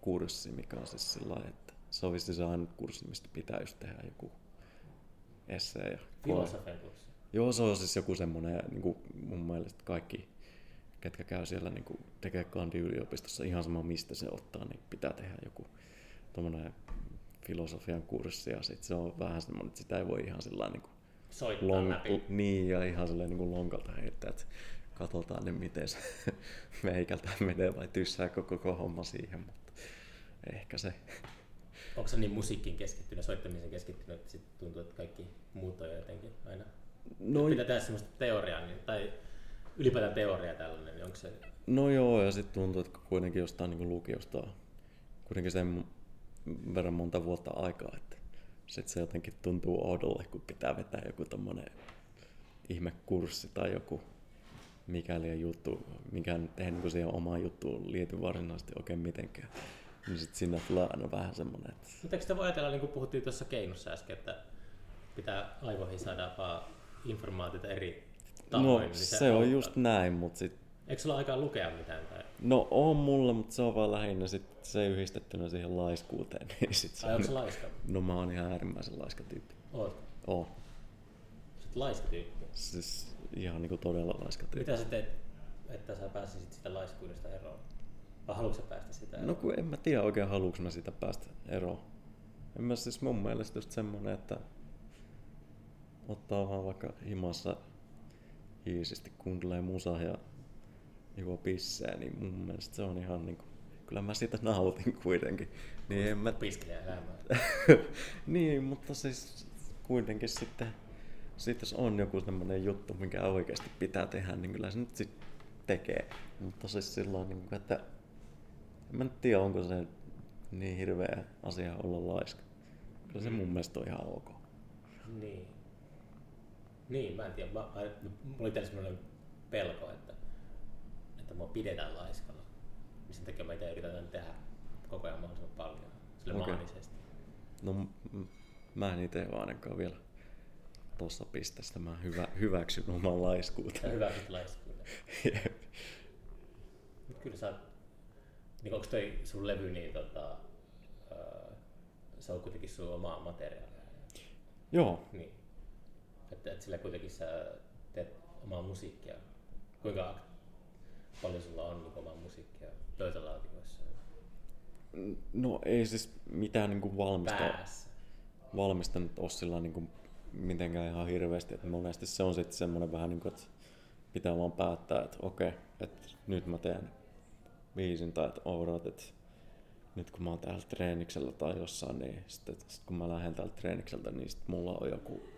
Speaker 1: kurssi, mikä on siis sillä että se on vissiin se ainut kurssi, mistä pitää just tehdä joku essee ja.
Speaker 2: Filosofian kurssi.
Speaker 1: Joo, se on siis joku semmoinen, niin kuin mun mielestä kaikki, ketkä käy siellä niin kuin tekee kandi yliopistossa ihan sama mistä se ottaa, niin pitää tehdä joku tommonen filosofian kurssi ja sit se on vähän semmoinen, että sitä ei voi ihan sillä niin kuin
Speaker 2: Soittaa
Speaker 1: long,
Speaker 2: läpi.
Speaker 1: niin ja ihan silleen niin kuin lonkalta heittää, että katsotaan nyt miten se meikältä menee vai tyssääkö koko homma siihen, mutta ehkä se.
Speaker 2: Onko se niin musiikkiin keskittynyt, soittamiseen keskittynyt, että sit tuntuu, että kaikki muut on jotenkin aina...
Speaker 1: No,
Speaker 2: Pitää tehdä semmoista teoriaa, niin, tai ylipäätään teoria tällainen, niin onko se...
Speaker 1: No joo, ja sitten tuntuu, että kuitenkin jostain niin lukiosta on kuitenkin sen verran monta vuotta aikaa, että sitten se jotenkin tuntuu oudolle, kun pitää vetää joku tommonen ihmekurssi tai joku mikäli juttu, mikä nyt ei niin siihen omaan juttuun liity varsinaisesti oikein mitenkään. Niin sitten sinne tulee aina vähän semmonen, että
Speaker 2: Mutta eikö sitä voi ajatella, niin kuin puhuttiin tuossa keinossa äsken, että pitää aivoihin saada vaan informaatiota eri tavoin,
Speaker 1: no
Speaker 2: niin
Speaker 1: se, on
Speaker 2: auttaa.
Speaker 1: just näin, mutta sitten
Speaker 2: Eikö sulla aikaa lukea mitään? Tai...
Speaker 1: No on mulla, mutta se on vaan lähinnä sit se yhdistettynä siihen laiskuuteen. Niin sit se
Speaker 2: Ai
Speaker 1: on-
Speaker 2: se laiska?
Speaker 1: No mä oon ihan äärimmäisen laiska tyyppi.
Speaker 2: Oot.
Speaker 1: Oo.
Speaker 2: Sä Laiska tyyppi.
Speaker 1: Siis ihan niinku todella laiska tyyppi.
Speaker 2: Mitä sä teet, että sä pääsisit sitä laiskuudesta eroon? Vai haluatko sä päästä sitä eroon?
Speaker 1: No kun en mä tiedä oikein haluuks mä siitä päästä eroon. En mä siis mun mielestä just semmonen, että ottaa vaan vaikka himassa iisisti kuuntelee musaa ja juo pissää, niin mun mielestä se on ihan niinku, kyllä mä siitä nautin kuitenkin. Niin en mä,
Speaker 2: elämää.
Speaker 1: niin, mutta siis kuitenkin sitten, sit jos on joku semmoinen juttu, mikä oikeasti pitää tehdä, niin kyllä se nyt sitten tekee. Mutta siis silloin, niin kuin, että en mä nyt tiedä, onko se niin hirveä asia olla laiska. Kyllä se mun mielestä on ihan ok.
Speaker 2: Niin. Niin, mä en tiedä. Mä, mä, mulla oli tällä semmoinen pelko, että, että mua pidetään laiskalla. Niin sen takia mä itse yritän tehdä koko ajan mahdollisimman paljon. Sille
Speaker 1: Okei.
Speaker 2: maanisesti.
Speaker 1: No m- mä en itse ainakaan vielä tossa pisteessä. Mä hyvä, hyväksyn oman
Speaker 2: Ja
Speaker 1: laiskuuteni.
Speaker 2: hyvä sit laiskuuden.
Speaker 1: Jep.
Speaker 2: Mut kyllä sä niin onko toi sun levy niin tota, se on kuitenkin sun omaa materiaalia.
Speaker 1: Joo,
Speaker 2: Niin. Että, että sillä kuitenkin sä teet omaa musiikkia. Kuinka paljon sulla on niin omaa musiikkia pöytälaatikoissa
Speaker 1: no ei siis mitään niinku valmista,
Speaker 2: päässä?
Speaker 1: valmista nyt ole sillä niinku mitenkään ihan hirveästi. Et monesti se on sitten semmoinen vähän niin kuin, että pitää vaan päättää, että okei, että nyt mä teen biisin tai että että nyt kun mä oon täällä treeniksellä tai jossain, niin sitten sit kun mä lähden täältä treenikseltä, niin sit mulla on joku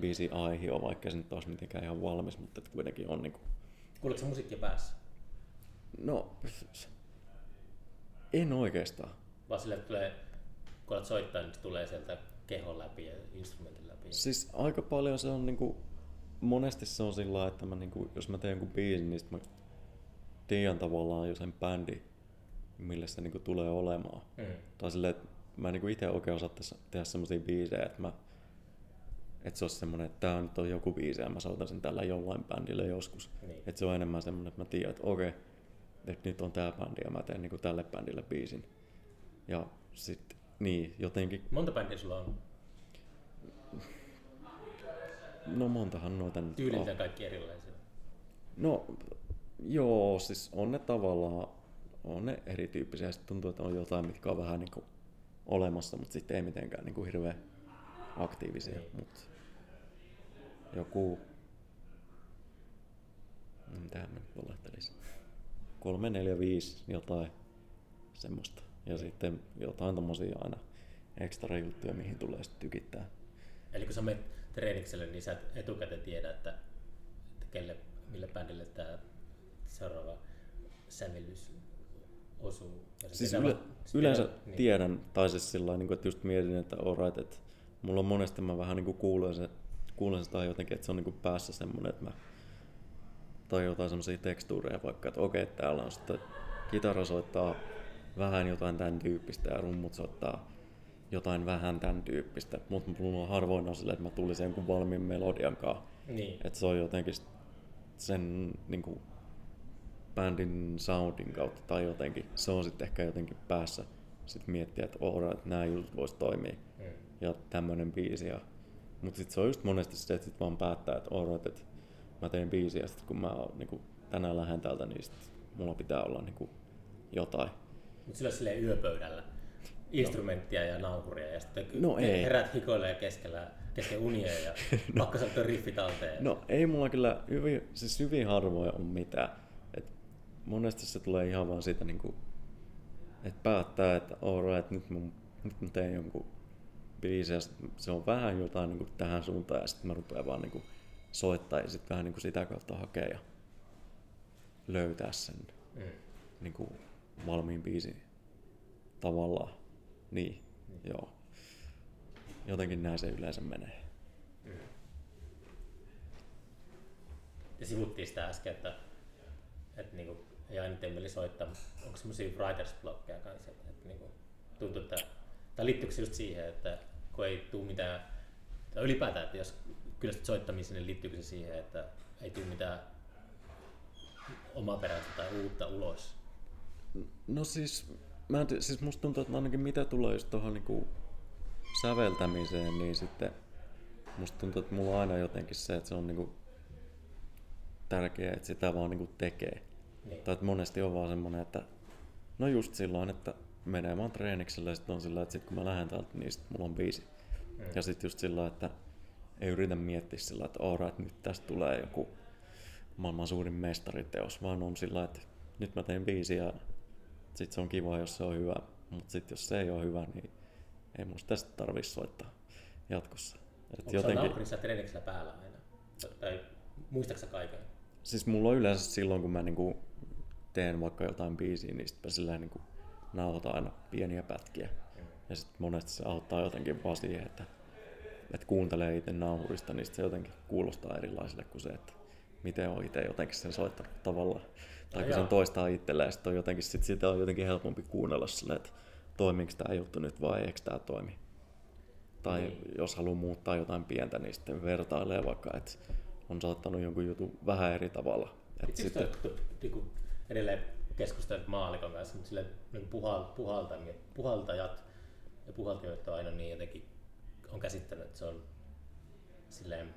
Speaker 1: biisi aihio, vaikka se nyt olisi mitenkään ihan valmis, mutta kuitenkin on niinku,
Speaker 2: Kuuletko musiikkia päässä?
Speaker 1: No en oikeastaan.
Speaker 2: Vaan sille tulee, kun alat soittaa, niin se tulee sieltä kehon läpi ja instrumentin läpi.
Speaker 1: Siis aika paljon se on niinku, monesti se on sillä että mä niinku, jos mä teen jonkun biisin, niin mä tiedän tavallaan jo sen bändi, millä se niinku tulee olemaan.
Speaker 2: Mm.
Speaker 1: Tai silleen, että mä en niinku itse oikein osaa tässä- tehdä semmoisia biisejä, että mä että se olisi semmoinen, että nyt on joku biisi ja mä soitan sen tällä jollain bändillä joskus.
Speaker 2: Niin.
Speaker 1: Että se on enemmän semmoinen, että mä tiedän, että okei, että nyt on tää bändi ja mä teen niinku tälle bändille biisin. Ja sitten niin, jotenkin,
Speaker 2: Monta bändiä sulla on?
Speaker 1: no montahan noita nyt on.
Speaker 2: Tyyliltään kaikki erilaisia.
Speaker 1: No joo, siis on ne tavallaan, on ne erityyppisiä. Sitten tuntuu, että on jotain, mitkä on vähän niin kuin olemassa, mutta sitten ei mitenkään niin kuin hirveän aktiivisia.
Speaker 2: Niin.
Speaker 1: Mut joku, mitä mä nyt kolme, neljä, viisi, jotain semmoista. Ja sitten jotain tommosia aina ekstra juttuja, mihin tulee sitten tykittää.
Speaker 2: Eli kun sä menet treenikselle, niin sä et etukäteen tiedä, että, että kelle, mille bändille tämä seuraava sävellys osuu.
Speaker 1: Siis yle, yleensä
Speaker 2: niin.
Speaker 1: tiedän, tai siis sillä niin että just mietin, että alright, että mulla on monesti mä vähän niin kuin kuulen, se, kuulen sitä jotenkin, että se on niin kuin päässä semmoinen, että mä tai jotain semmoisia tekstuureja vaikka, että okei, täällä on sitten kitara soittaa vähän jotain tämän tyyppistä ja rummut soittaa jotain vähän tämän tyyppistä, mutta mulla on harvoin on silleen, että mä tulisin jonkun valmiin melodian kanssa.
Speaker 2: Niin.
Speaker 1: Että se on jotenkin sen niin kuin, bändin soundin kautta tai jotenkin, se on sitten ehkä jotenkin päässä sitten miettiä, että alright, että nämä jutut vois toimia
Speaker 2: Mm.
Speaker 1: ja tämmönen biisi. Ja, mutta sitten se on just monesti se, että sit vaan päättää, että alright, että mä teen biisiä sitten kun mä oon, niin kuin, tänään lähden täältä, niin sit mulla pitää olla niin kuin, jotain.
Speaker 2: Mutta sillä silleen yöpöydällä instrumenttia ja naukuria ja sitten
Speaker 1: No ei.
Speaker 2: herät hikoilee keskellä, kesken unia ja pakko saada riffit talteen.
Speaker 1: No ei mulla kyllä hyvin, siis hyvin harvoin on mitään. Et monesti se tulee ihan vaan siitä, niinku, että päättää, että alright, nyt, mun, nyt mä teen jonkun biisin ja se on vähän jotain niinku tähän suuntaan ja sitten mä rupean vaan niinku soittaa ja sitten vähän niinku sitä kautta hakea ja löytää sen
Speaker 2: Mm.
Speaker 1: niinku valmiin biisin tavallaan. Niin, joo. Jotenkin näin se yleensä menee.
Speaker 2: Ja sivuttiin sitä äsken, että, että niinku, ei aina temmeli soittaa. Onko semmoisia writers blockeja kanssa? Että, että niinku, tuntuu, että, tai liittyykö se just siihen, että kun ei tule mitään, tai ylipäätään, että jos kyllästyt soittamiseen, niin liittyykö se siihen, että ei tule mitään omaperäistä tai uutta ulos?
Speaker 1: No siis, mä en tiedä, siis musta tuntuu, että ainakin mitä tulee just tuohon niinku säveltämiseen, niin sitten musta tuntuu, että mulla on aina jotenkin se, että se on niinku tärkeää, että sitä vaan niinku tekee.
Speaker 2: Niin.
Speaker 1: Tai että monesti on vaan semmonen, että no just silloin, että menee vaan treenikselle ja sitten on sillä, että sit kun mä lähden täältä, niin sit mulla on biisi.
Speaker 2: Mm.
Speaker 1: Ja sitten just sillä, että ei yritä miettiä sillä, että alright, nyt tästä tulee joku maailman suurin mestariteos, vaan on sillä, että nyt mä teen biisi ja sit se on kiva, jos se on hyvä. Mutta sitten jos se ei ole hyvä, niin ei musta tästä tarvii soittaa jatkossa. Et
Speaker 2: Onko jotenkin... naapurissa treeniksellä päällä aina? Tai muistaaksä kaiken?
Speaker 1: Siis mulla on yleensä silloin, kun mä niinku teen vaikka jotain biisiä, niin sitten silleen niinku nauhoitan aina pieniä pätkiä. Ja sitten monesti se auttaa jotenkin vaan siihen, että, että kuuntelee itse nauhurista, niin se jotenkin kuulostaa erilaiselle kuin se, että miten on itse jotenkin sen soittanut tavallaan. Tai kun sen toistaa itselleen, ja sitten on jotenkin, sit sitä on jotenkin helpompi kuunnella sille, että toimiiko tämä juttu nyt vai eikö tämä toimi. Tai niin. jos haluaa muuttaa jotain pientä, niin sitten vertailee vaikka, että on soittanut jonkun jutun vähän eri tavalla.
Speaker 2: Et sitten... Niinku edelleen keskustelut maalikon kanssa, mutta sille niin puhaltajat, puhaltajat ja puhaltimet on aina niin jotenkin, on käsittänyt, että se on silleen,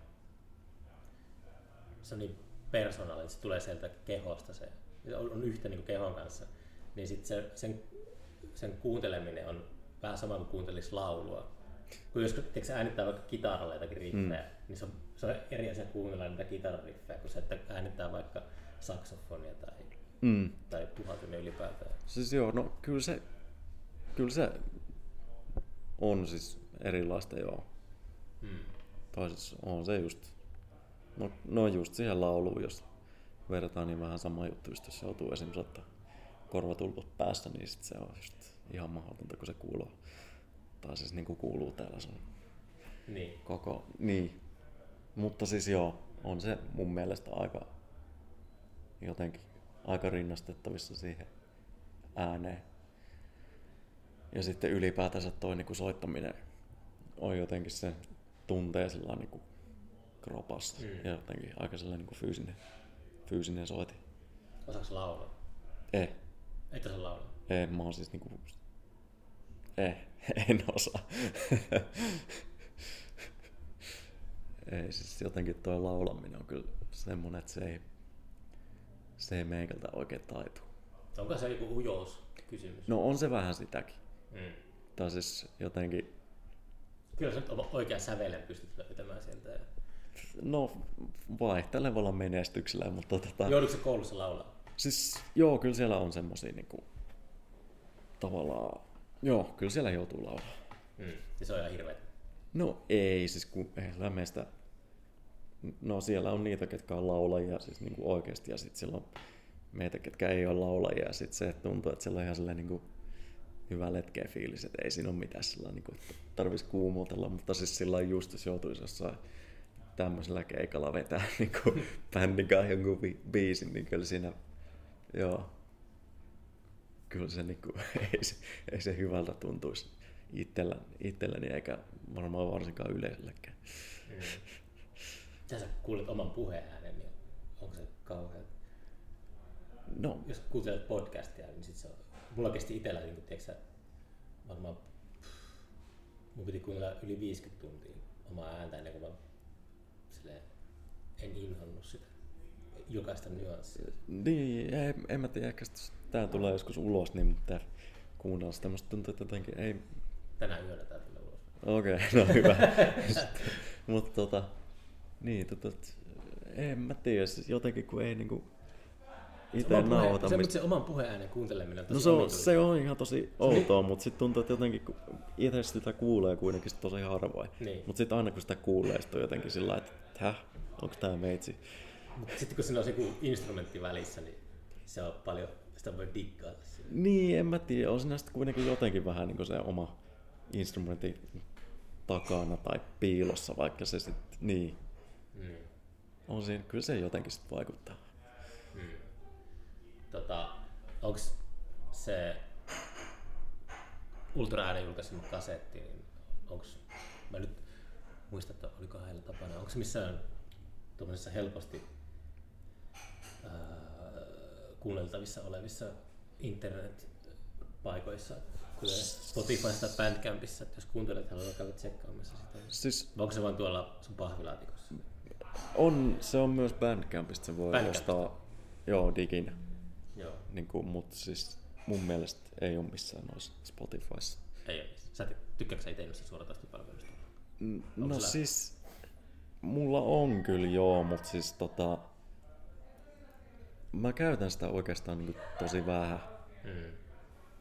Speaker 2: se on niin persoonallinen, se tulee sieltä kehosta, se on, on yhtä niin kuin kehon kanssa, niin sitten se, sen, sen kuunteleminen on vähän sama kuin kuuntelisi laulua. Kun jos tiedätkö, äänittää vaikka kitaralla jotakin riffejä, mm. niin se on, se on eri asia kuunnella niitä kitarariffejä, kuin se, että äänittää vaikka saksofonia tai, mm. tai puhaltimia ylipäätään.
Speaker 1: Siis joo, no kyllä se, kyllä se on siis erilaista joo. Mm. Tai siis on se just, no, no just siihen lauluun, jos verrataan, niin vähän sama juttu, just jos joutuu esimerkiksi ottaa korvatullut päästä, niin sit se on just ihan mahdotonta, kun se kuuluu. Tai siis niin kuin kuuluu täällä sun
Speaker 2: niin.
Speaker 1: koko, niin. Mutta siis joo, on se mun mielestä aika jotenkin aika rinnastettavissa siihen ääneen. Ja sitten ylipäätänsä toi niin kuin soittaminen on jotenkin se tuntee sillä niin kuin kropassa mm. ja jotenkin aika sellainen niin kuin fyysinen, fyysinen soiti.
Speaker 2: Osaatko laulaa?
Speaker 1: Ei.
Speaker 2: Et osaa laulaa?
Speaker 1: Ei, mä oon siis niinku... Ei, en osaa. ei, siis jotenkin tuo laulaminen on kyllä semmonen, että se ei, se ei meikältä oikein taitu.
Speaker 2: Onko se joku ujous kysymys?
Speaker 1: No on se vähän sitäkin.
Speaker 2: Mm.
Speaker 1: Tai siis jotenkin...
Speaker 2: Kyllä sä nyt oikean sävelen pystyt löytämään sieltä. Ja...
Speaker 1: No vaihtelevalla menestyksellä, mutta tota...
Speaker 2: Joudutko koulussa laulaa?
Speaker 1: Siis joo, kyllä siellä on semmosia niinku, tavallaan, joo, kyllä siellä joutuu laulaa.
Speaker 2: Mm. Ja se on ihan hirveä.
Speaker 1: No ei, siis kun ei meistä, no siellä on niitä, ketkä on laulajia siis niinku oikeasti ja sitten siellä on meitä, ketkä ei ole laulajia ja sitten se tuntuu, että siellä on ihan sellainen niinku hyvä letkeä fiilis, että ei siinä ole mitään sillä niinku, että tarvitsisi kuumutella, mutta siis sillä just, jos joutuisi jossain tämmöisellä keikalla vetää niinku bändin jonkun bi- biisin, niin kyllä siinä Joo. Kyllä se, niin kuin, ei, se, ei se hyvältä tuntuisi itsellä, itselläni eikä varmaan varsinkaan yleisöllekään. Mm.
Speaker 2: Sä kuulet oman puheäänen, niin onko se kauhean?
Speaker 1: No.
Speaker 2: Jos kuuntelet podcastia, niin sit se on, mulla kesti itsellä, niin kuin, tiedätkö, varmaan mun piti kuunnella yli 50 tuntia omaa ääntä ennen kuin mä silleen, en inhonnut sitä jokaista nyanssia.
Speaker 1: Niin, ei, en mä tiedä, ehkä tää tulee joskus ulos, niin mutta kuunnella sitä. Musta tuntuu, että jotenkin ei...
Speaker 2: Tänään yöllä tää tulee ulos.
Speaker 1: Okei, okay, no hyvä. mutta tota, niin, tota, en mä tiedä, siis jotenkin kun ei niinku itse nauhoita.
Speaker 2: Se, se oman puheäänen kuunteleminen on
Speaker 1: No se on, se on ihan tosi outoa, niin. mutta sitten tuntuu, että jotenkin kun itse sitä kuulee kuitenkin tosi harvoin.
Speaker 2: Niin.
Speaker 1: Mutta sitten aina kun sitä kuulee, sit on jotenkin sillä että häh, onko tämä meitsi?
Speaker 2: Sitten kun siinä on joku instrumentti välissä, niin se on paljon, sitä voi diggailla.
Speaker 1: Niin, en mä tiedä. On siinä sitten kuitenkin jotenkin vähän niin se oma instrumentti takana tai piilossa, vaikka se sitten, niin. Mm. On siinä, kyllä se jotenkin sitten vaikuttaa.
Speaker 2: Tota, onko se Ultra äänen julkaisema kasetti, niin onko, mä nyt muista, että oliko heillä tapana, onko se missään tuommoisessa helposti ää, kuunneltavissa olevissa internet paikoissa, kuten Spotifysta tai Bandcampissa, että jos kuuntelet, haluaa käydä tsekkaamassa sitä.
Speaker 1: Siis
Speaker 2: Vai onko se vaan tuolla sun pahvilaatikossa?
Speaker 1: on, se on myös Bandcampista, se voi
Speaker 2: Bandcampista.
Speaker 1: ostaa joo, diginä.
Speaker 2: Joo,
Speaker 1: Niin kuin, mutta siis mun mielestä ei ole missään noissa Spotifyssa.
Speaker 2: ei ole. Sä ty- tykkääksä itse noista Onko
Speaker 1: No
Speaker 2: sulla-
Speaker 1: siis, mulla on kyllä joo, mutta siis tota, mä käytän sitä oikeastaan niin tosi vähän.
Speaker 2: Mm.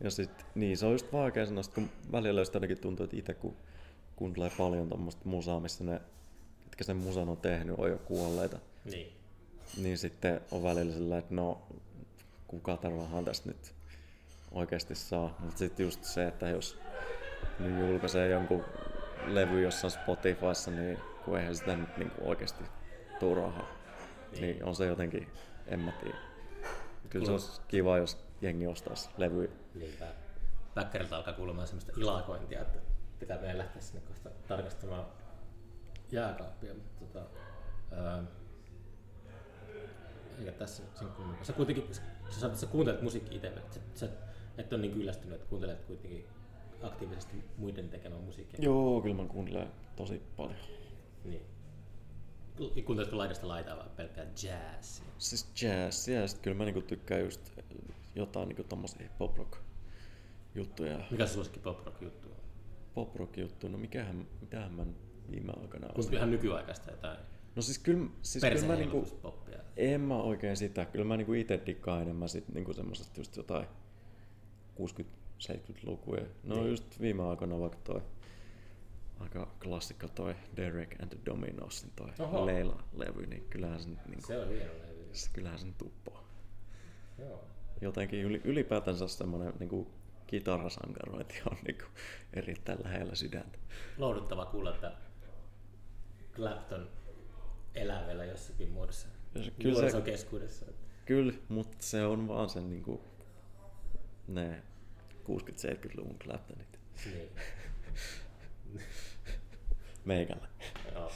Speaker 1: Ja sit, niin se on just vaikea sanoa, kun välillä just ainakin tuntuu, että itse kun kuuntelee paljon tommoista musaa, missä ne, ketkä sen musan on tehnyt, on jo kuolleita,
Speaker 2: Niin.
Speaker 1: niin sitten on välillä sillä, että no, kuka tarvahan tästä nyt oikeasti saa. Mutta sitten just se, että jos nyt julkaisee jonkun levy jossain Spotifyssa, niin kun eihän sitä nyt niinku oikeasti tuu rahaa. Niin. niin on se jotenkin, en mä tiedä. Kyllä se olisi kiva, jos jengi ostaisi levyjä.
Speaker 2: Niinpä. Päkkäriltä alkaa kuulumaan semmoista ilakointia, että pitää meidän lähteä sinne kohta tarkastamaan jääkaappia, mutta tota, ää, eikä tässä sen kummempaa. Sä kuitenkin, sä että sä kuuntelet musiikkia itse, että sä, sä et ole niin kyllästynyt, että kuuntelet kuitenkin aktiivisesti muiden tekemää musiikkia.
Speaker 1: Joo, kyllä mä kuuntelen tosi paljon.
Speaker 2: Niin. Kuunteletko laidasta laitaa vai pelkkää jazzia?
Speaker 1: Siis jazzia ja sit kyllä mä niinku tykkään just jotain niinku tommosia pop rock juttuja.
Speaker 2: Mikä se suosikki pop rock juttu on?
Speaker 1: Pop rock juttu, no mikähän, mitähän mä viime aikana olen.
Speaker 2: ihan nykyaikaista jotain
Speaker 1: No siis kyllä, siis kyllä mä niinku, en mä oikein sitä, kyllä mä niinku ite dikkaan enemmän sit niinku semmosesta just jotain 60-70-lukuja. No
Speaker 2: Niin.
Speaker 1: just viime aikoina vaikka toi aika klassikko toi Derek and the Dominosin toi
Speaker 2: Oho.
Speaker 1: Leila-levy, niin kyllähän se nyt niinku,
Speaker 2: Se on hieno levy.
Speaker 1: se, kyllähän se nyt tuppaa.
Speaker 2: Joo.
Speaker 1: Jotenkin yli, ylipäätänsä semmonen niinku kitarasankarointi on niinku erittäin lähellä sydäntä.
Speaker 2: lohduttava kuulla, että Clapton elää vielä jossakin muodossa
Speaker 1: kyllä se-
Speaker 2: nuorison keskuudessa.
Speaker 1: Kyllä, mutta se on vaan sen niinku ne 60-70-luvun Claptonit
Speaker 2: Niin.
Speaker 1: meikällä.
Speaker 2: Joo.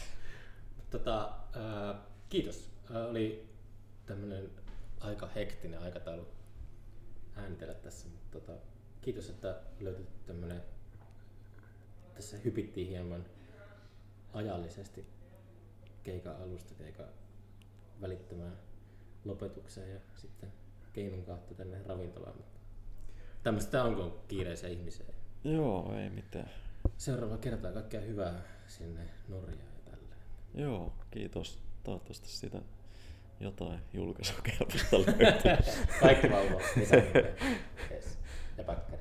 Speaker 2: Tota, ää, kiitos. Ää, oli tämmönen aika hektinen aikataulu äänitellä tässä, mutta tota, kiitos, että löytyt tämmönen, tässä hypittiin hieman ajallisesti keikan alusta keikan välittömään lopetukseen ja sitten keinon kautta tänne ravintolaan. Tämmöistä tää on, kun on kiireisiä ihmisiä.
Speaker 1: Joo, ei mitään.
Speaker 2: Seuraava kertaa kaikkea hyvää sinne Norjaan ja tälleen.
Speaker 1: Joo, kiitos. Toivottavasti sitä jotain julkaisukelpoista löytyy.
Speaker 2: Kaikki vauva. Yes. Ja päkkä.